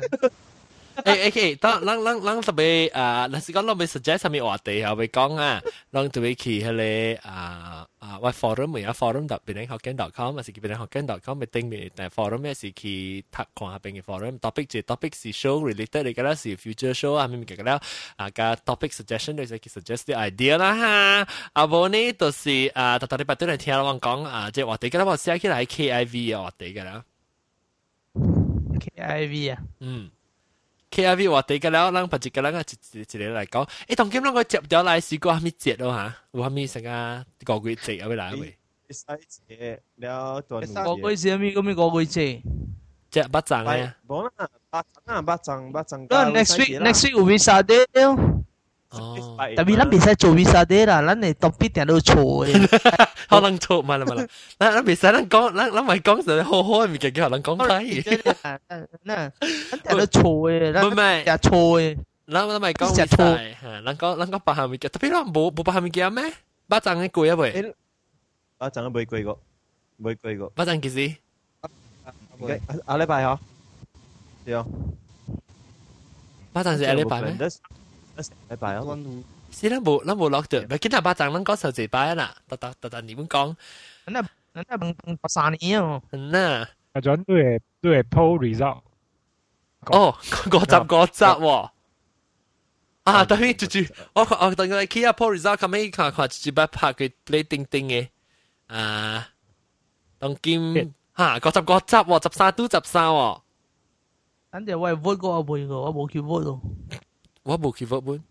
诶诶，当咱咱咱特别啊，若是讲咱要 suggest 啥物话题后要讲啊，咱特别去迄个啊啊，我 forum 咪啊 forum 特别零学经 .com，还是别零学经 .com 咪顶面，但 forum 咩是去睇看下边嘅 forum，topic 就 topic 是 show related 嚟嘅啦，是 future show 啊，咪咪嘅啦，啊个 topic suggestion 就是去 suggest 啲 idea 啦哈，啊无呢就是啊，特特礼拜都嚟听我讲啊，即系话题嘅啦，我写起来 KIV 嘅话题嘅啦，KIV 啊，嗯。 KIV 话地嘅了，咱把一个人啊一一一个嚟讲，诶，当今咱个接掉来试过虾米节咯吓，有虾米成个个月节有冇来喂？使节了段个月节咪咁咪个月节，即系八赠嘅。冇啦，八赠啊，八赠八赠。那 next week next week 有 visa day 咯。 哦，但系咱唔使做 visa day 啦，咱嚟 topic 定都错嘅。可能错，唔系啦唔系啦，咱咱唔使咱讲，咱咱咪讲就好好嘅物件，叫人讲睇。嗱，咱都错嘅，咱唔系也错嘅。咱咱咪讲错，吓，咱讲咱讲八项物件，特别咱冇冇八项物件咩？八赠嘅贵啊喂，八赠都冇贵过，冇贵过。八赠几时？下礼拜嗬，对啊。八赠是下礼拜咩？ 礼拜啊。是咱无咱无落着，咪见到巴掌咱讲受一摆啦，特特特特你们讲，咱那咱那问问三年哦，嗯呐，阿转都系都系 poll result，哦，五十五十喎，啊，等于住住，我我等佢 key 啊 poll result，咁样看看住摆拍佢 play 叮叮嘅，啊，当今吓五十五十喎，十三都十三喎，咱哋我系 vote 过我背过，我冇去 vote 咯， 我冇去 vote 本。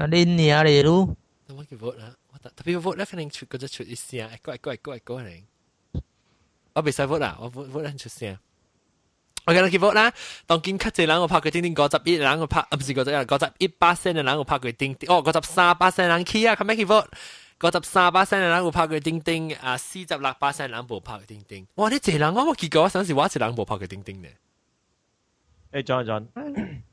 啊，你年嚟咯。我叫 vote 啦，我特别 vote 咧，肯定出嗰只出一声，一个一个一个一个嚟。我未使 vote 啦，我 vote vote 出声。我今日叫 vote 啦，当见咳只人我拍佢叮叮嗰十一人我拍，啊唔是嗰十人，嗰十一巴仙嘅人我拍佢叮叮，哦嗰十三巴仙人起啊，咁咩叫 vote？嗰十三巴仙嘅人我拍佢叮叮，啊四十六巴仙人冇拍佢叮叮。哇！你这人我冇见过，我想是我一人冇拍佢叮叮嘅。诶，John John，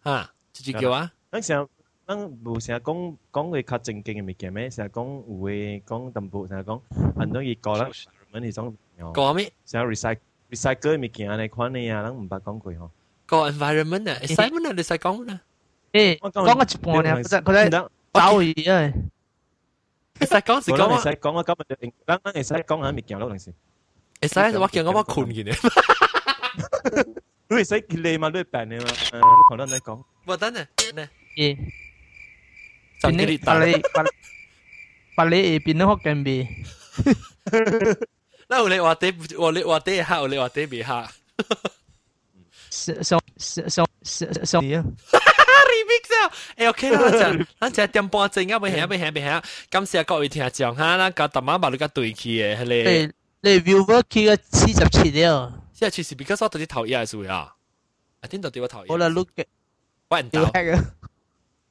吓， 直接叫啊！等时候。咱无成日讲讲佢较正经嘅物件咩？成日讲有诶讲淡薄，成日讲很多嘢讲啦，问呢种讲咩？成日 recycle recycle 嘅物件嚟款嘅啊，咱唔捌讲过嗬。个 environment 啊，environment 啊，你使讲咩？诶，讲个一半咧，佢佢咧走去啊。你使讲是讲啊？使讲啊，今日咱咱会使讲下物件咯，平时。会使我叫我我困嘅 咧。你会使你嘛？你病你嘛？诶，可能你讲。冇得呢，呢。诶。变你把你把把你变得好紧别。那我你话啲我你话啲吓，我你话啲别吓。上上上上上啲啊！remix 啊！诶 OK 啦，就咱就点半钟啊，未下未下未下，感谢各位听众哈，咱个特晚把你个对起嘅，系你你 viewer 去个四十七了， 四十七是 because 我对你讨厌系数啊，I think 到底我讨厌。我来 look 嘅，我唔掉 hack 啊，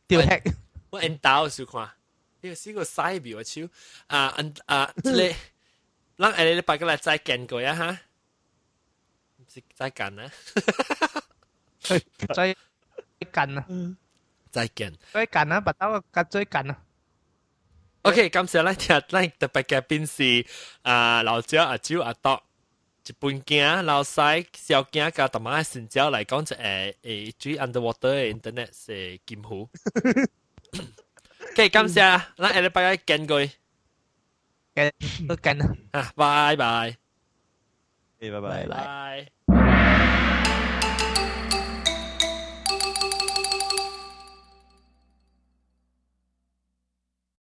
掉 hack。我按刀数看，呢个是个西表嘅手啊，按啊，即系，咱下礼拜过来再见过呀哈，唔是再见啊，再见啊，再见，再见啊，把刀个再见啊。OK，感谢咱听咱特别嘉宾是啊老赵阿周阿德。 一本镜老细小镜甲大妈嘅成交嚟讲就诶诶追 underwater 嘅 internet 系金湖。OK，感谢啦，咱下礼拜一见过，见都见啦，啊，拜拜，诶，拜拜，拜。